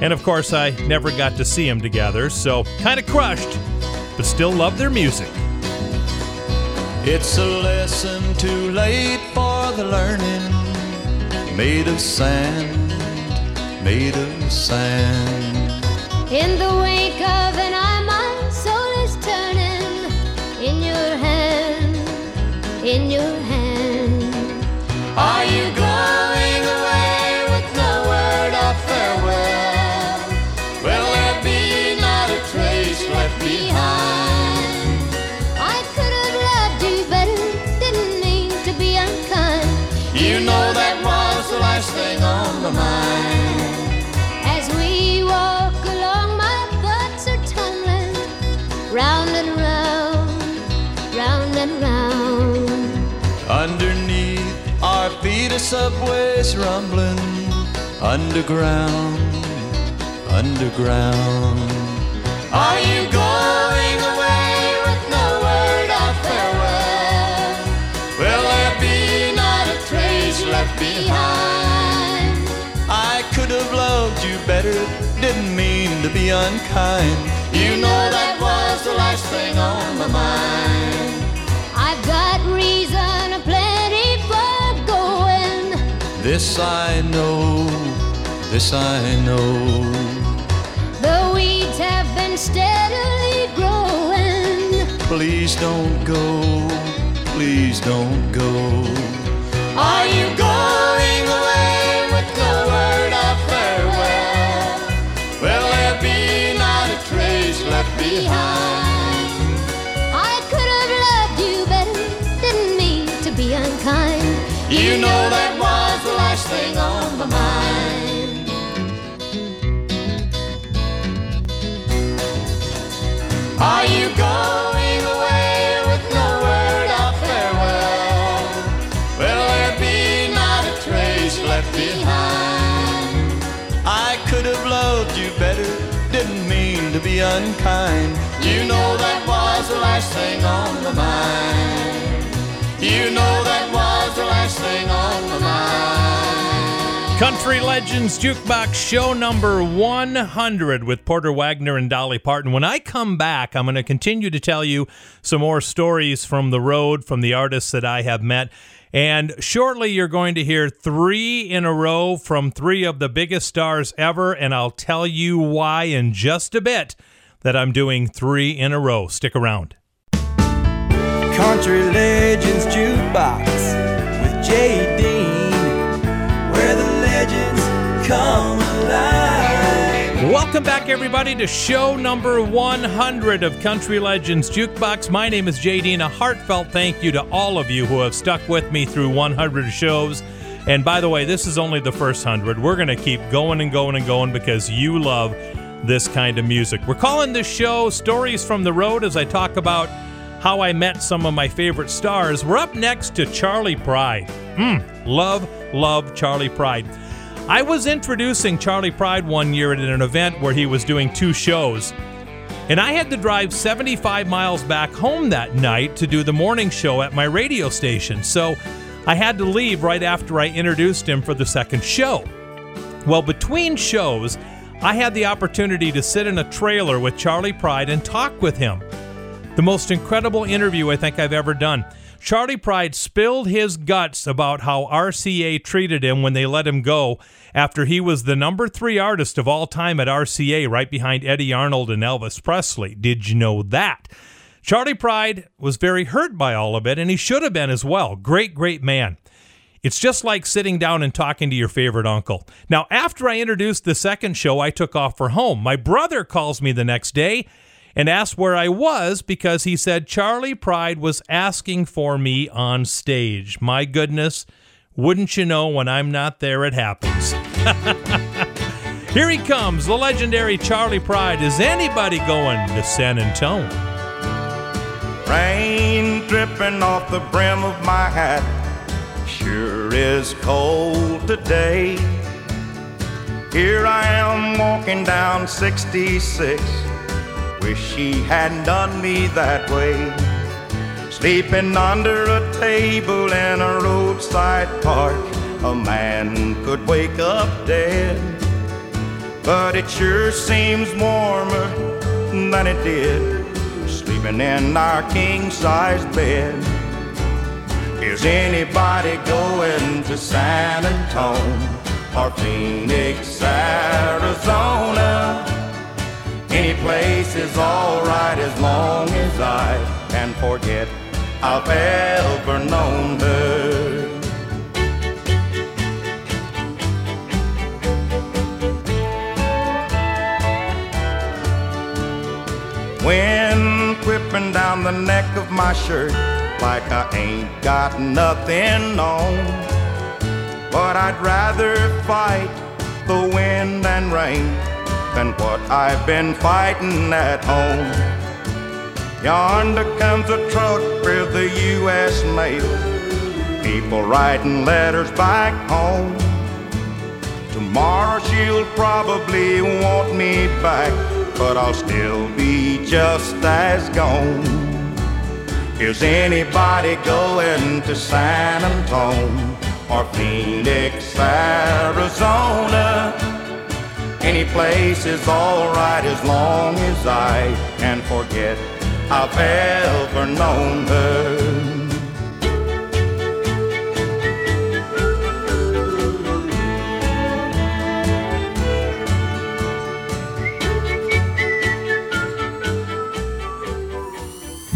And of course, I never got to see them together, so kind of crushed, but still love their music. It's a lesson too late for the learning. Made of sand, made of sand. In the wake of an eye, my soul is turning in your hand, in your hand. Underneath our feet, a subway's rumbling. Underground, underground. Are you going away with no word of farewell? Will there be not a trace left behind? I could have loved you better, didn't mean to be unkind. You know that was the last thing on my mind. I've got reason This I know, this I know. The weeds have been steadily growing. Please don't go, please don't go. Are you going away with no word of farewell? Will there be not a trace left behind? I could have loved you better, didn't mean to be unkind. You know that the last thing on my mind. Are you going away with no word of farewell? Will there be not a trace left behind? I could have loved you better, didn't mean to be unkind. You know that was the last thing on my mind. You know that Country Legends Jukebox show number 100 with Porter Wagoner and Dolly Parton. When I come back, I'm going to continue to tell you some more stories from the road, from the artists that I have met. And shortly, you're going to hear three in a row from three of the biggest stars ever. And I'll tell you why in just a bit that I'm doing three in a row. Stick around. Country Legends Jukebox with Jay Welcome back, everybody, to show number 100 of Country Legends Jukebox. My name is JD, and a heartfelt thank you to all of you who have stuck with me through 100 shows. And by the way, this is only the first 100. We're going to keep going and going and going because you love this kind of music. We're calling this show Stories from the Road as I talk about how I met some of my favorite stars. We're up next to Charley Pride. Mm, love, love Charley Pride. I was introducing Charley Pride one year at an event where he was doing two shows. And I had to drive 75 miles back home that night to do the morning show at my radio station. So I had to leave right after I introduced him for the second show. Well, between shows, I had the opportunity to sit in a trailer with Charley Pride and talk with him. The most incredible interview I think I've ever done. Charley Pride spilled his guts about how RCA treated him when they let him go after he was the number three artist of all time at RCA, right behind Eddy Arnold and Elvis Presley. Did you know that? Charlie Pride was very hurt by all of it, and he should have been as well. Great, great man. It's just like sitting down and talking to your favorite uncle. Now, after I introduced the second show, I took off for home. My brother calls me the next day and asked where I was because he said Charley Pride was asking for me on stage. My goodness, wouldn't you know when I'm not there, it happens. Here he comes, the legendary Charley Pride. Is anybody going to San Antonio? Rain dripping off the brim of my hat. Sure is cold today. Here I am walking down 66. Wish she hadn't done me that way. Sleeping under a table in a roadside park, a man could wake up dead. But it sure seems warmer than it did sleeping in our king size bed. Is anybody going to San Antone or Phoenix, Arizona? Any place is alright as long as I can forget I've ever known her. Wind whipping down the neck of my shirt like I ain't got nothing on. But I'd rather fight the wind and rain than what I've been fighting at home. Yonder comes a truck with the U.S. mail. People writing letters back home. Tomorrow she'll probably want me back, but I'll still be just as gone. Is anybody going to San Antone or Phoenix, Arizona? Any place is alright as long as I can forget I've ever known her.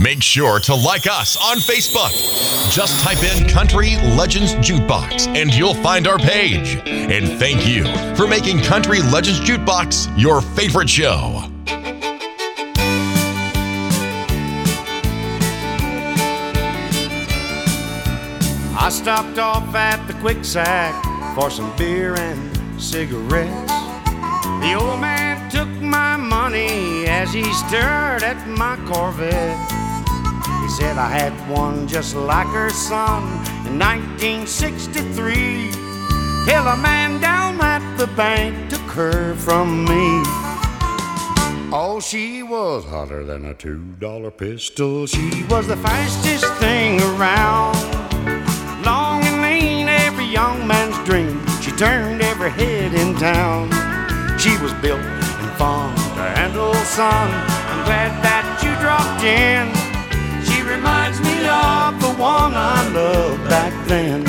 Make sure to like us on Facebook. Just type in Country Legends Jukebox and you'll find our page. And thank you for making Country Legends Jukebox your favorite show. I stopped off at the Quick Sack for some beer and cigarettes. The old man took my money as he stared at my Corvette. Said I had one just like her son in 1963. Till a man down at the bank took her from me. Oh, she was hotter than a two dollar pistol. She was the fastest thing around. Long and lean, every young man's dream. She turned every head in town. She was built and fun to handle, son. I'm glad that you dropped in. Reminds me of the one I loved back then.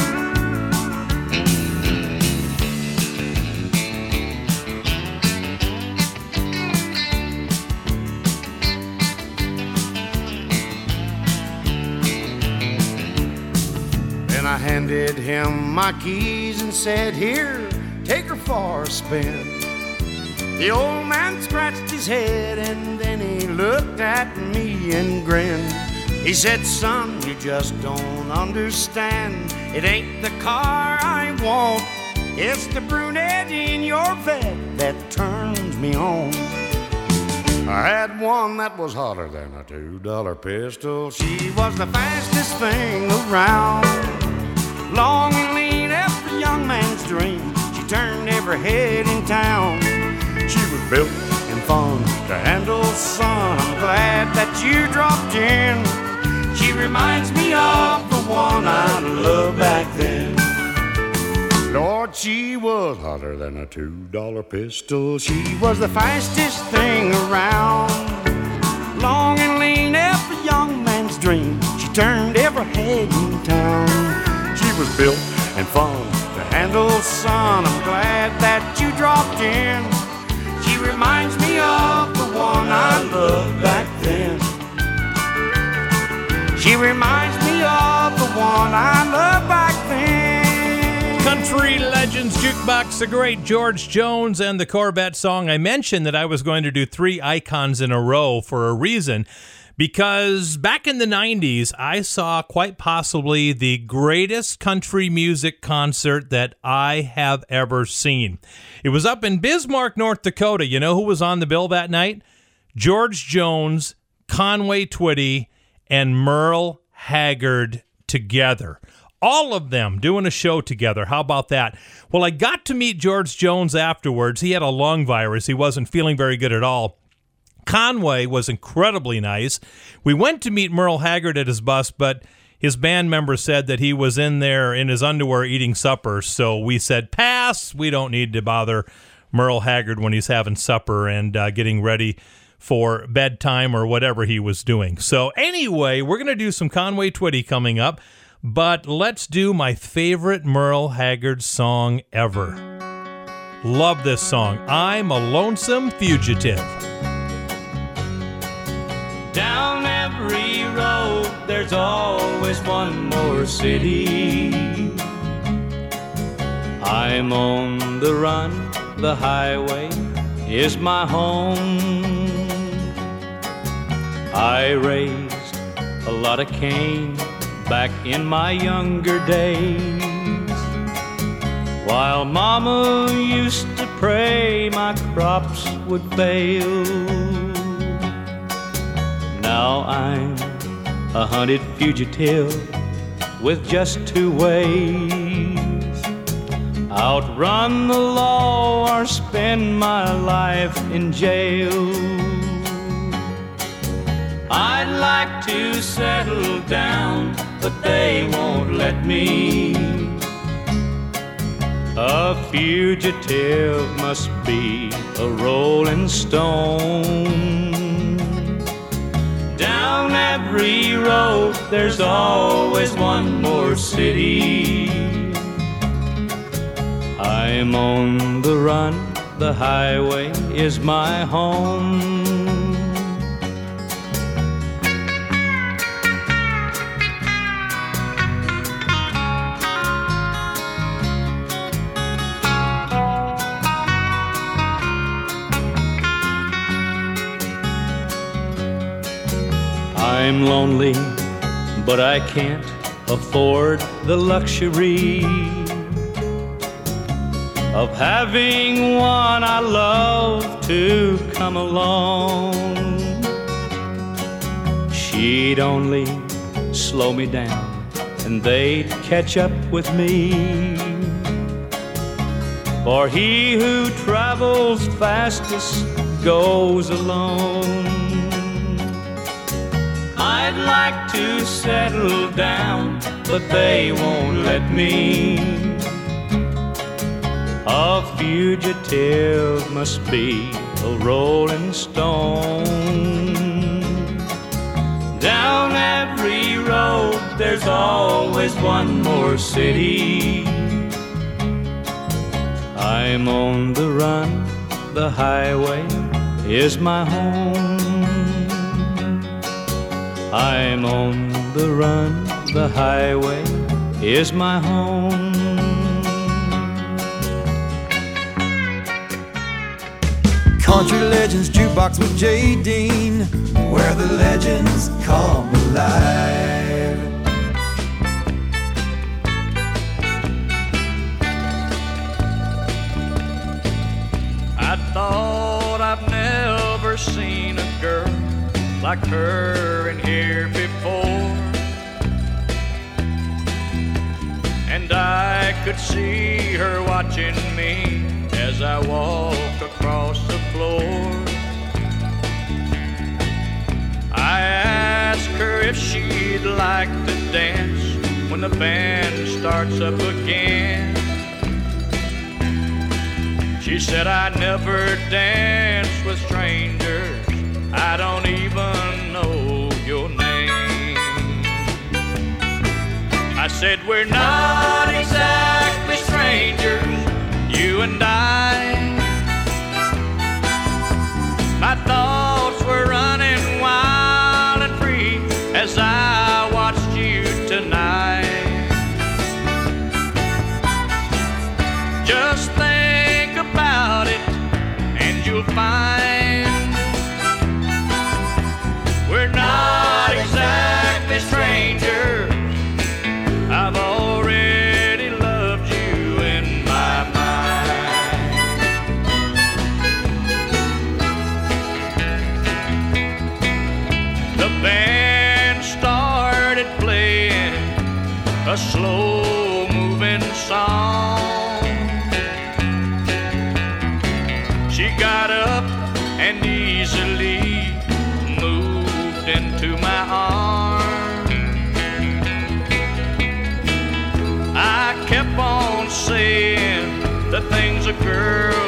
Then I handed him my keys and said, Here, take her for a spin. The old man scratched his head and then he looked at me and grinned. He said, Son, you just don't understand. It ain't the car I want, it's the brunette in your bed that turns me on. I had one that was hotter than a two dollar pistol. She was the fastest thing around. Long and lean, every young man's dream. She turned every head in town. She was built and fun to handle, son. I'm glad that you dropped in. She reminds me of the one I loved back then. Lord, she was hotter than a two dollar pistol. She was the fastest thing around. Long and lean, every young man's dream. She turned every head in town. She was built and fun to handle, son. I'm glad that you dropped in. She reminds me of the one I loved back then. Reminds me of the one I loved back then. Country Legends Jukebox, the great George Jones and the Corvette song. I mentioned that I was going to do three icons in a row for a reason because back in the 90s, I saw quite possibly the greatest country music concert that I have ever seen. It was up in Bismarck, North Dakota. You know who was on the bill that night? George Jones, Conway Twitty, and Merle Haggard together. All of them doing a show together. How about that? Well, I got to meet George Jones afterwards. He had a lung virus. He wasn't feeling very good at all. Conway was incredibly nice. We went to meet Merle Haggard at his bus, but his band member said that he was in there in his underwear eating supper. So we said, pass. We don't need to bother Merle Haggard when he's having supper and uh, getting ready for bedtime or whatever he was doing. So, anyway, we're going to do some Conway Twitty coming up, but let's do my favorite Merle Haggard song ever. Love this song. I'm a Lonesome Fugitive. Down every road, there's always one more city. I'm on the run, the highway is my home. I raised a lot of cane back in my younger days. While Mama used to pray my crops would fail. Now I'm a hunted fugitive with just two ways outrun the law or spend my life in jail. I'd like to settle down, but they won't let me. A fugitive must be a rolling stone. Down every road, there's always one more city. I'm on the run, the highway is my home. I'm lonely, but I can't afford the luxury of having one I love to come along. She'd only slow me down and they'd catch up with me. For he who travels fastest goes alone. I'd like to settle down, but they won't let me. A fugitive must be a rolling stone. Down every road, there's always one more city. I'm on the run, the highway is my home. I'm on the run, the highway is my home. Country Legends Jukebox with Jay Dean, where the legends come alive. I thought I've never seen a girl like her in here before. And I could see her watching me as I walked across the floor. I asked her if she'd like to dance when the band starts up again. She said, I never dance with strangers. I don't even know your name. I said, We're not exactly strangers, you and I. My thoughts slow moving song. She got up and easily moved into my arms. I kept on saying the things a girl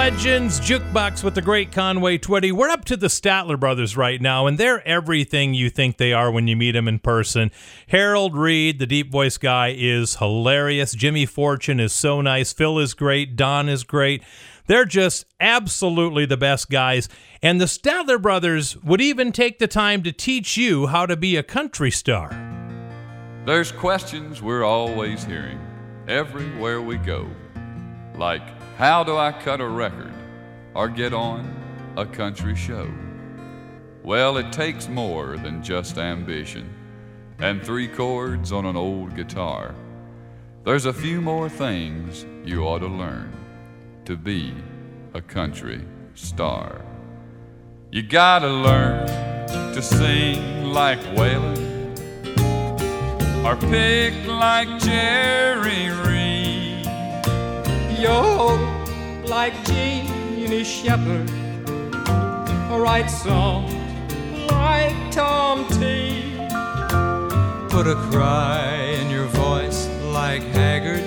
Legends Jukebox with the great Conway Twitty. We're up to the Statler brothers right now, and they're everything you think they are when you meet them in person. Harold Reid, the deep voice guy, is hilarious. Jimmy Fortune is so nice. Phil is great. Don is great. They're just absolutely the best guys. And the Statler brothers would even take the time to teach you how to be a country star. There's questions we're always hearing everywhere we go. Like, how do I cut a record or get on a country show? Well, it takes more than just ambition and three chords on an old guitar. There's a few more things you ought to learn to be a country star. You gotta learn to sing like Waylon or pick like Jerry Reed. Yo, like Jeannie Shepard, write songs like Tom T. Put a cry in your voice like Haggard.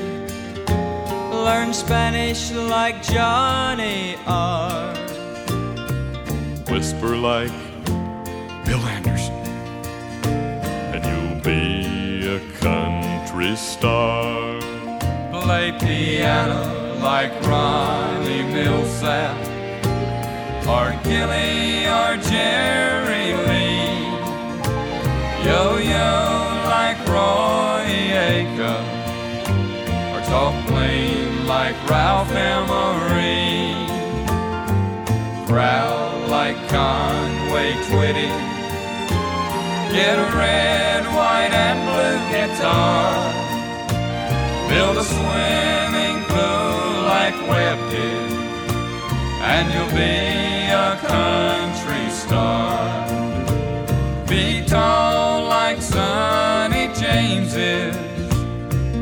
Learn Spanish like Johnny R. Whisper like Bill Anderson, and you'll be a country star. Play piano like Ronnie Milsap, or Gilley or Jerry Lee. Yo yo like Roy Acuff, or talk plain like Ralph Emery. Growl like Conway Twitty. Get a red, white, and blue guitar. Build a pool like Webb did, and you'll be a country star. Be tall like Sonny James is.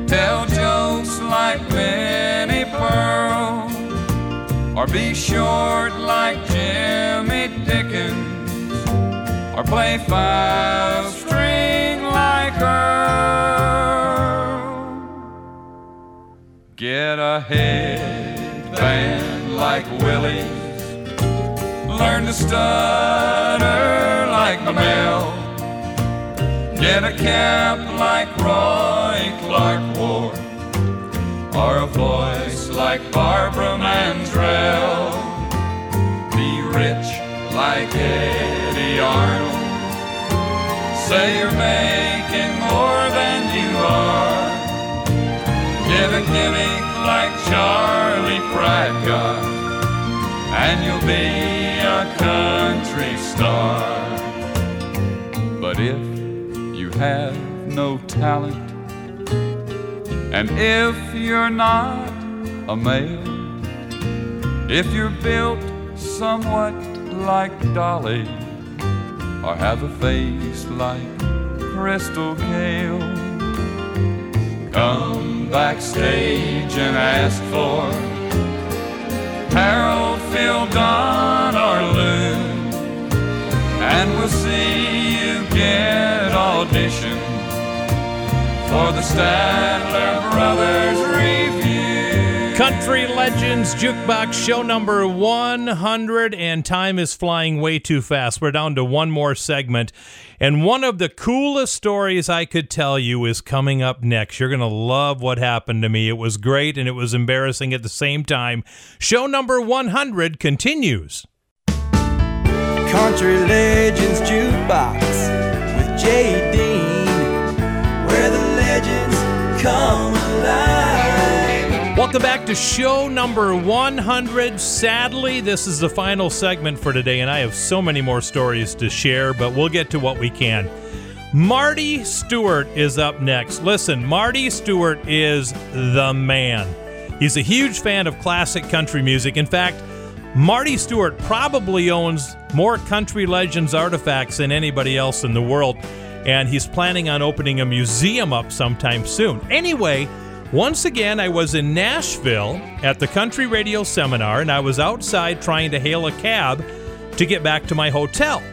Tell jokes like Minnie Pearl. Or be short like Jimmy Dickens. Or play five string like Earl. Get a headband like Willie's. Learn to stutter like Mel. Get a cap like Roy Clark wore. Or a voice like Barbara Mandrell. Be rich like Eddy Arnold. Say you're making more than you are. Give a like Charlie Pratcott, and you'll be a country star. But if you have no talent, and if you're not a male, if you're built somewhat like Dolly, or have a face like Crystal Gayle, come backstage and ask for Harold, Phil, Don, or Lou, and we'll see you get audition for the Statler Brothers Review. Country Legends Jukebox show number 100, and time is flying way too fast. We're down to one more segment. And one of the coolest stories I could tell you is coming up next. You're going to love what happened to me. It was great and it was embarrassing at the same time. Show number 100 continues. Country Legends Jukebox with Jay Dean, where the legends come. Welcome back to show number 100. Sadly, this is the final segment for today, and I have so many more stories to share, but we'll get to what we can. Marty Stuart is up next. Listen, Marty Stuart is the man. He's a huge fan of classic country music. In fact, Marty Stuart probably owns more country legends artifacts than anybody else in the world, and he's planning on opening a museum up sometime soon. Anyway, once again, I was in Nashville at the Country Radio Seminar, and I was outside trying to hail a cab to get back to my hotel.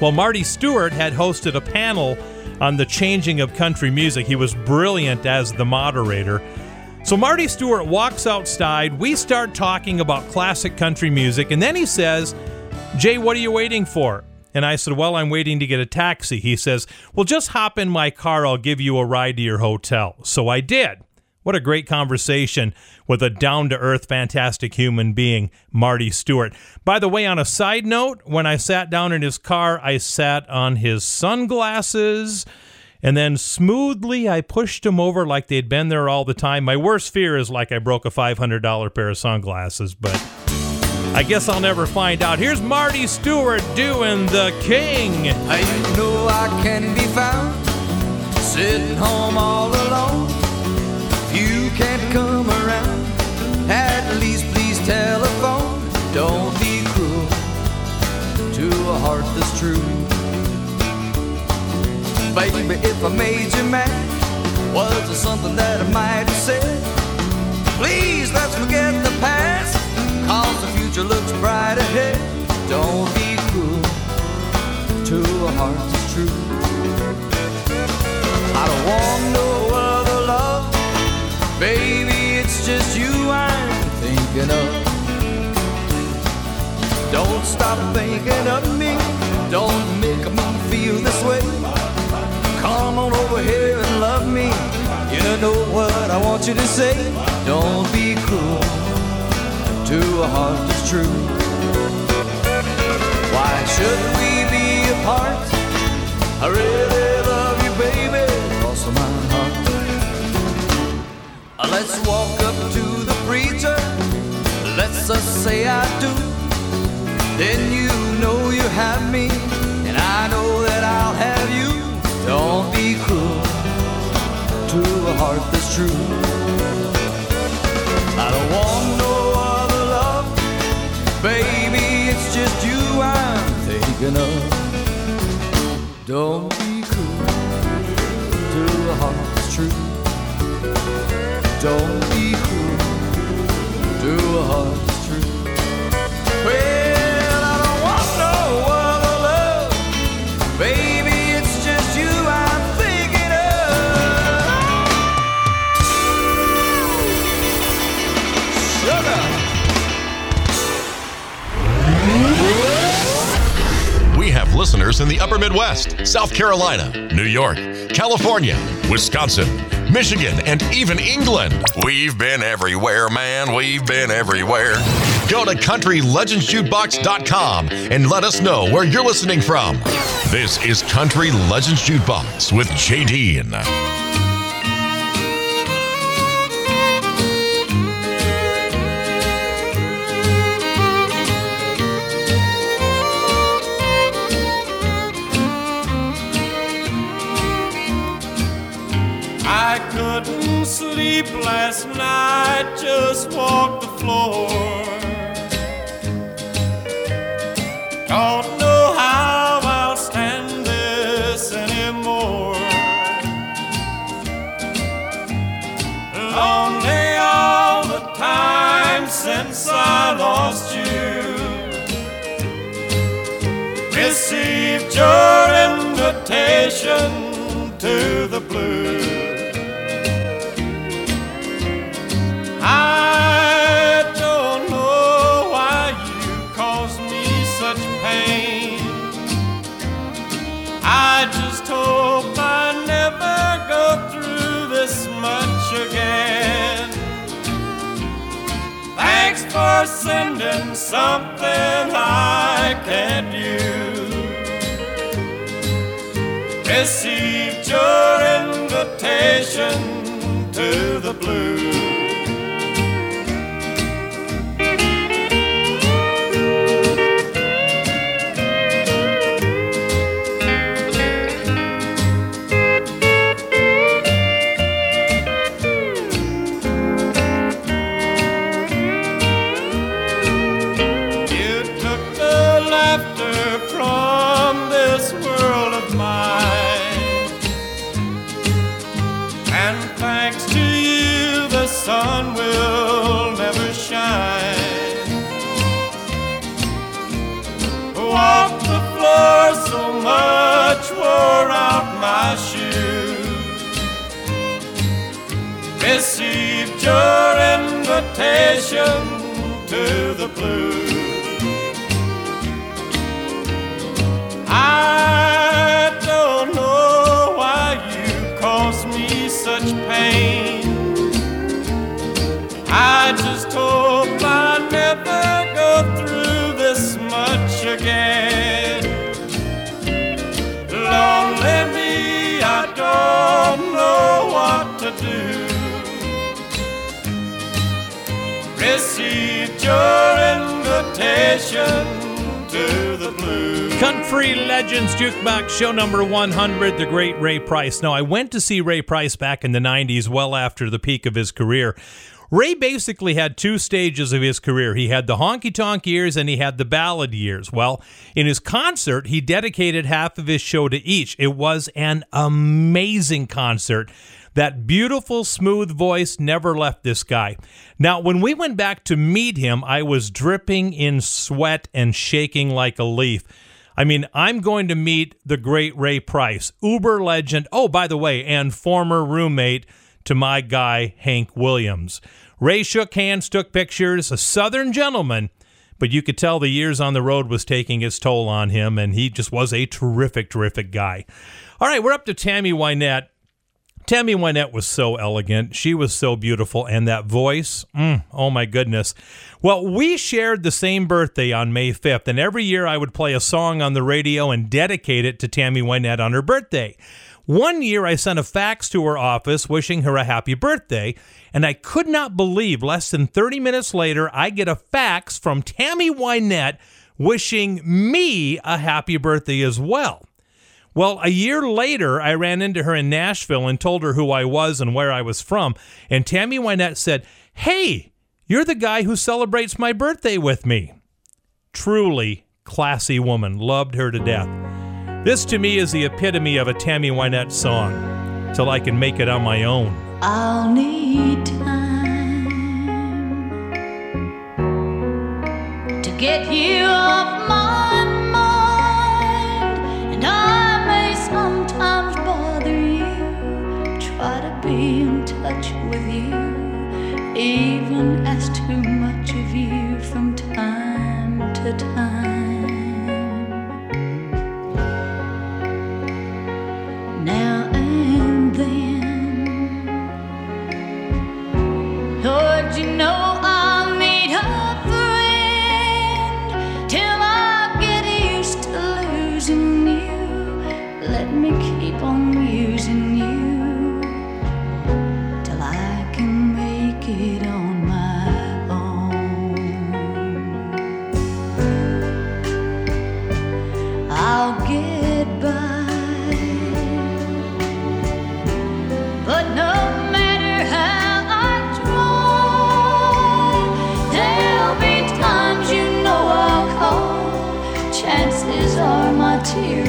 Well, Marty Stuart had hosted a panel on the changing of country music. He was brilliant as the moderator. So Marty Stuart walks outside. We start talking about classic country music, and then he says, Jay, what are you waiting for? And I said, Well, I'm waiting to get a taxi. He says, Well, just hop in my car. I'll give you a ride to your hotel. So I did. What a great conversation with a down to earth, fantastic human being, Marty Stuart. By the way, on a side note, when I sat down in his car, I sat on his sunglasses and then smoothly I pushed him over like they'd been there all the time. My worst fear is like I broke a $500 pair of sunglasses, but I guess I'll never find out. Here's Marty Stuart doing the king. I know I can be found sitting home all alone. Don't be cruel to a heart that's true. Baby, if I made you mad, was there something that I might have said? Please let's forget the past, cause the future looks bright ahead. Don't be cruel to a heart that's true. I don't want no other love, baby, it's just you I'm thinking of. Don't stop thinking of me, don't make me feel this way. Come on over here and love me. You know what I want you to say. Don't be cruel to a heart that's true. Why should we be apart? I really love you, baby, cross my heart. Let's walk up to the preacher. Let's just say I do. Then you know you have me, and I know that I'll have you. Don't be cruel to a heart that's true. I don't want no other love, baby. It's just you I'm thinking of. Don't be cruel to a heart that's true. Don't be cruel to a heart listeners in the upper Midwest, South Carolina, New York, California, Wisconsin, Michigan, and even England. We've been everywhere, man. We've been everywhere. Go to CountryLegendsJukebox.com and let us know where you're listening from. This is Country Legends Jukebox with Jay. I couldn't sleep last night, just walked the floor. Don't know how I'll stand this anymore. Lonely all the time since I lost you. Received your invitation to the blues. I don't know why you me such pain. I just hope I never go through this much again. Thanks for sending something I can't use. Received your invitation to the blues. Invitation to the blues. I don't know why you caused me such pain. I just hope I never go through this much again. Received your invitation to the blues. Country Legends Jukebox Show number 100, The Great Ray Price. Now, I went to see Ray Price back in the 90s, well after the peak of his career. Ray basically had two stages of his career. He had the honky tonk years and he had the ballad years. Well, in his concert, he dedicated half of his show to each. It was an amazing concert. That beautiful, smooth voice never left this guy. Now, when we went back to meet him, I was dripping in sweat and shaking like a leaf. I mean, I'm going to meet the great Ray Price, Uber legend. Oh, by the way, and former roommate to my guy, Hank Williams. Ray shook hands, took pictures, a southern gentleman, but you could tell the years on the road was taking its toll on him, and he just was a terrific, terrific guy. All right, we're up to Tammy Wynette. Tammy Wynette was so elegant. She was so beautiful. And that voice, mm, oh my goodness. Well, we shared the same birthday on May 5th, and every year I would play a song on the radio and dedicate it to Tammy Wynette on her birthday. One year I sent a fax to her office wishing her a happy birthday, and I could not believe less than 30 minutes later I get a fax from Tammy Wynette wishing me a happy birthday as well. Well, a year later, I ran into her in Nashville and told her who I was and where I was from. And Tammy Wynette said, Hey, you're the guy who celebrates my birthday with me. Truly classy woman. Loved her to death. This to me is the epitome of a Tammy Wynette song, till I can make it on my own. I'll need time to get you off my even ask too much of you from time to time. Now and then. Lord, you know I'll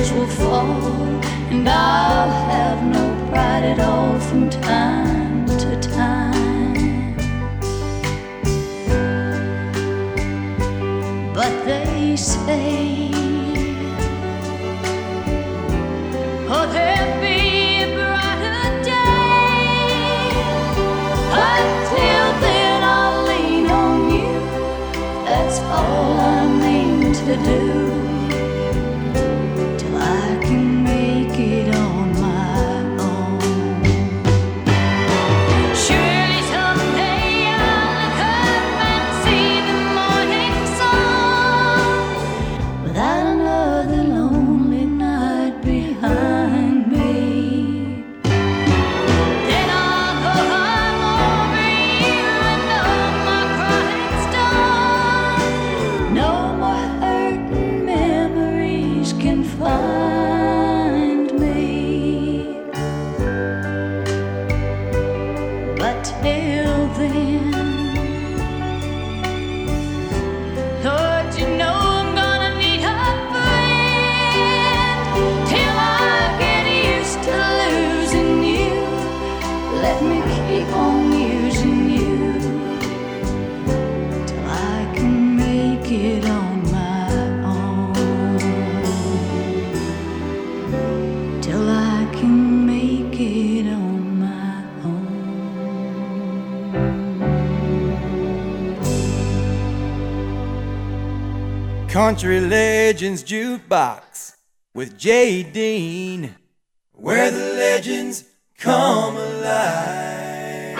tears will fall, and I'll have no pride at all from time to time. But they say, Oh, there'll be a brighter day. Until then, I'll lean on you. That's all I mean to do. Country Legends Jukebox with Jay Dean, where the legends come alive.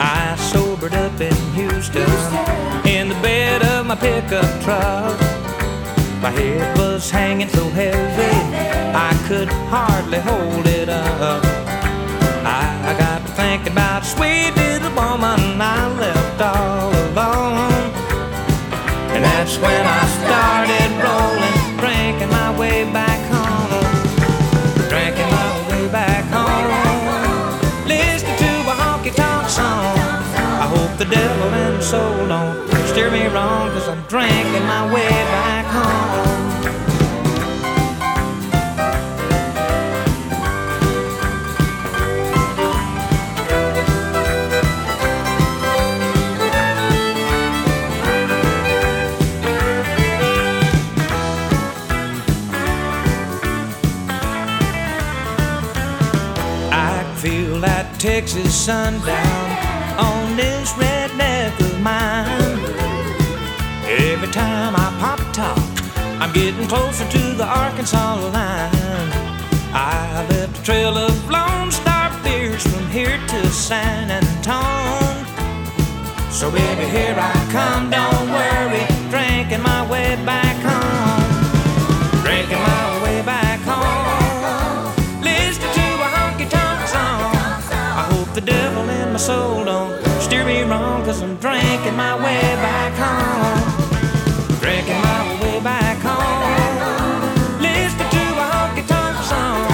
I sobered up in Houston, in the bed of my pickup truck. My head was hanging so heavy, I could hardly hold it up. I, I got to thinking about sweet woman I left all alone. And that's when I started rolling, drinking my way back home. Drinking my way back home. Listening to a honky tonk song. I hope the devil and soul don't steer me wrong, cause I'm drinking my way back home. Texas sundown on this redneck of mine. Every time I pop top, I'm getting closer to the Arkansas line. I left a trail of Lone Star beers from here to San Antone. So baby, here I come, don't worry, drinking my way back my soul don't steer me wrong, cause I'm drinking my way back home. Drinking my way back home. Listening to a tonk song.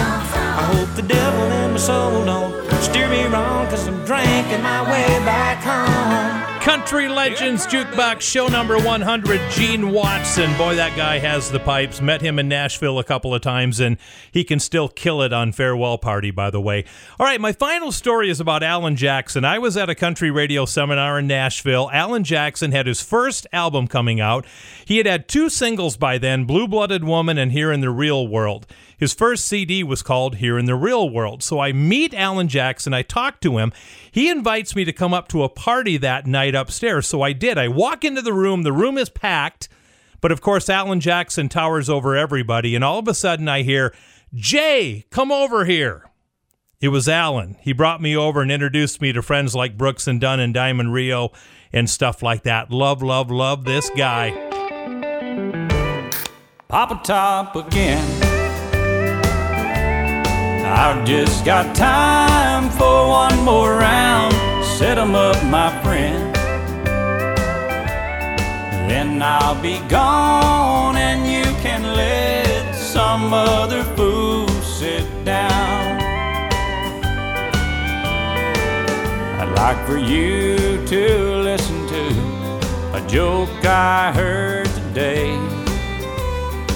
I hope the devil in my soul don't steer me wrong, cause I'm drinking my way back home. Country Legends Jukebox Show number 100, Gene Watson. Boy, that guy has the pipes. Met him in Nashville a couple of times, and he can still kill it on Farewell Party, by the way. All right, my final story is about Alan Jackson. I was at a country radio seminar in Nashville. Alan Jackson had his first album coming out. He had had two singles by then Blue Blooded Woman and Here in the Real World. His first CD was called Here in the Real World. So I meet Alan Jackson, I talk to him. He invites me to come up to a party that night upstairs. So I did. I walk into the room, the room is packed, but of course, Alan Jackson towers over everybody. And all of a sudden, I hear, Jay, come over here. It was Alan. He brought me over and introduced me to friends like Brooks and Dunn and Diamond Rio and stuff like that. Love, love, love this guy. Pop a Top again. I've just got time for one more round. Set 'em up, my friend. Then I'll be gone and you can let some other fool sit down. I'd like for you to listen to a joke I heard today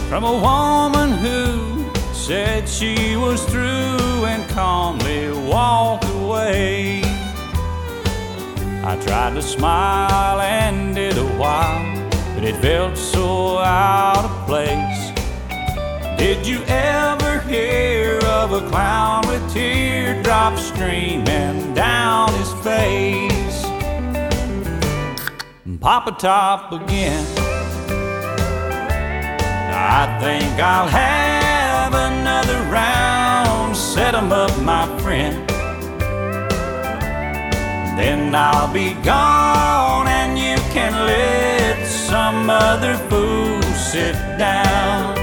from a woman who said she was through and calmly walked away. I tried to smile and did a while, but it felt so out of place. Did you ever hear of a clown with teardrops streaming down his face? Pop a Top again. I think I'll have. 'Em up, my friend. Then I'll be gone and you can let some other fool sit down.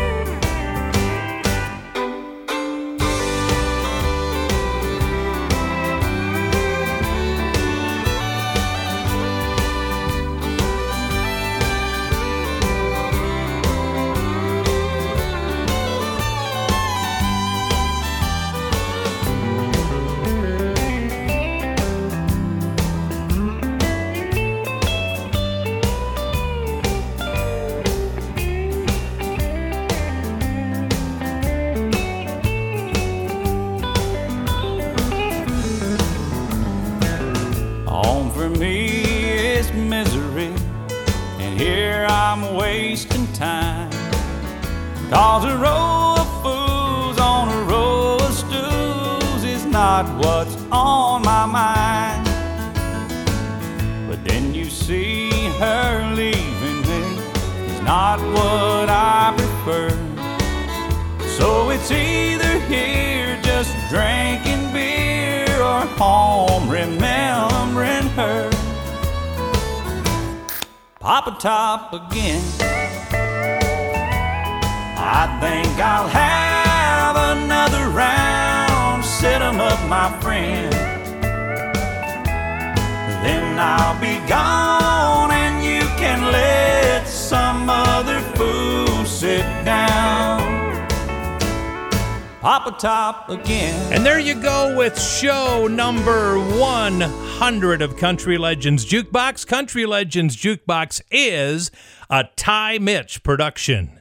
So it's either here just drinking beer or home remembering her. Pop a Top again. I think I'll have another round. Set 'em up, my friend. Then I'll be gone and you can let some other fool sit down. Top again. And there you go with show number 100 of Country Legends Jukebox. Country Legends Jukebox is a Ty Mitch production.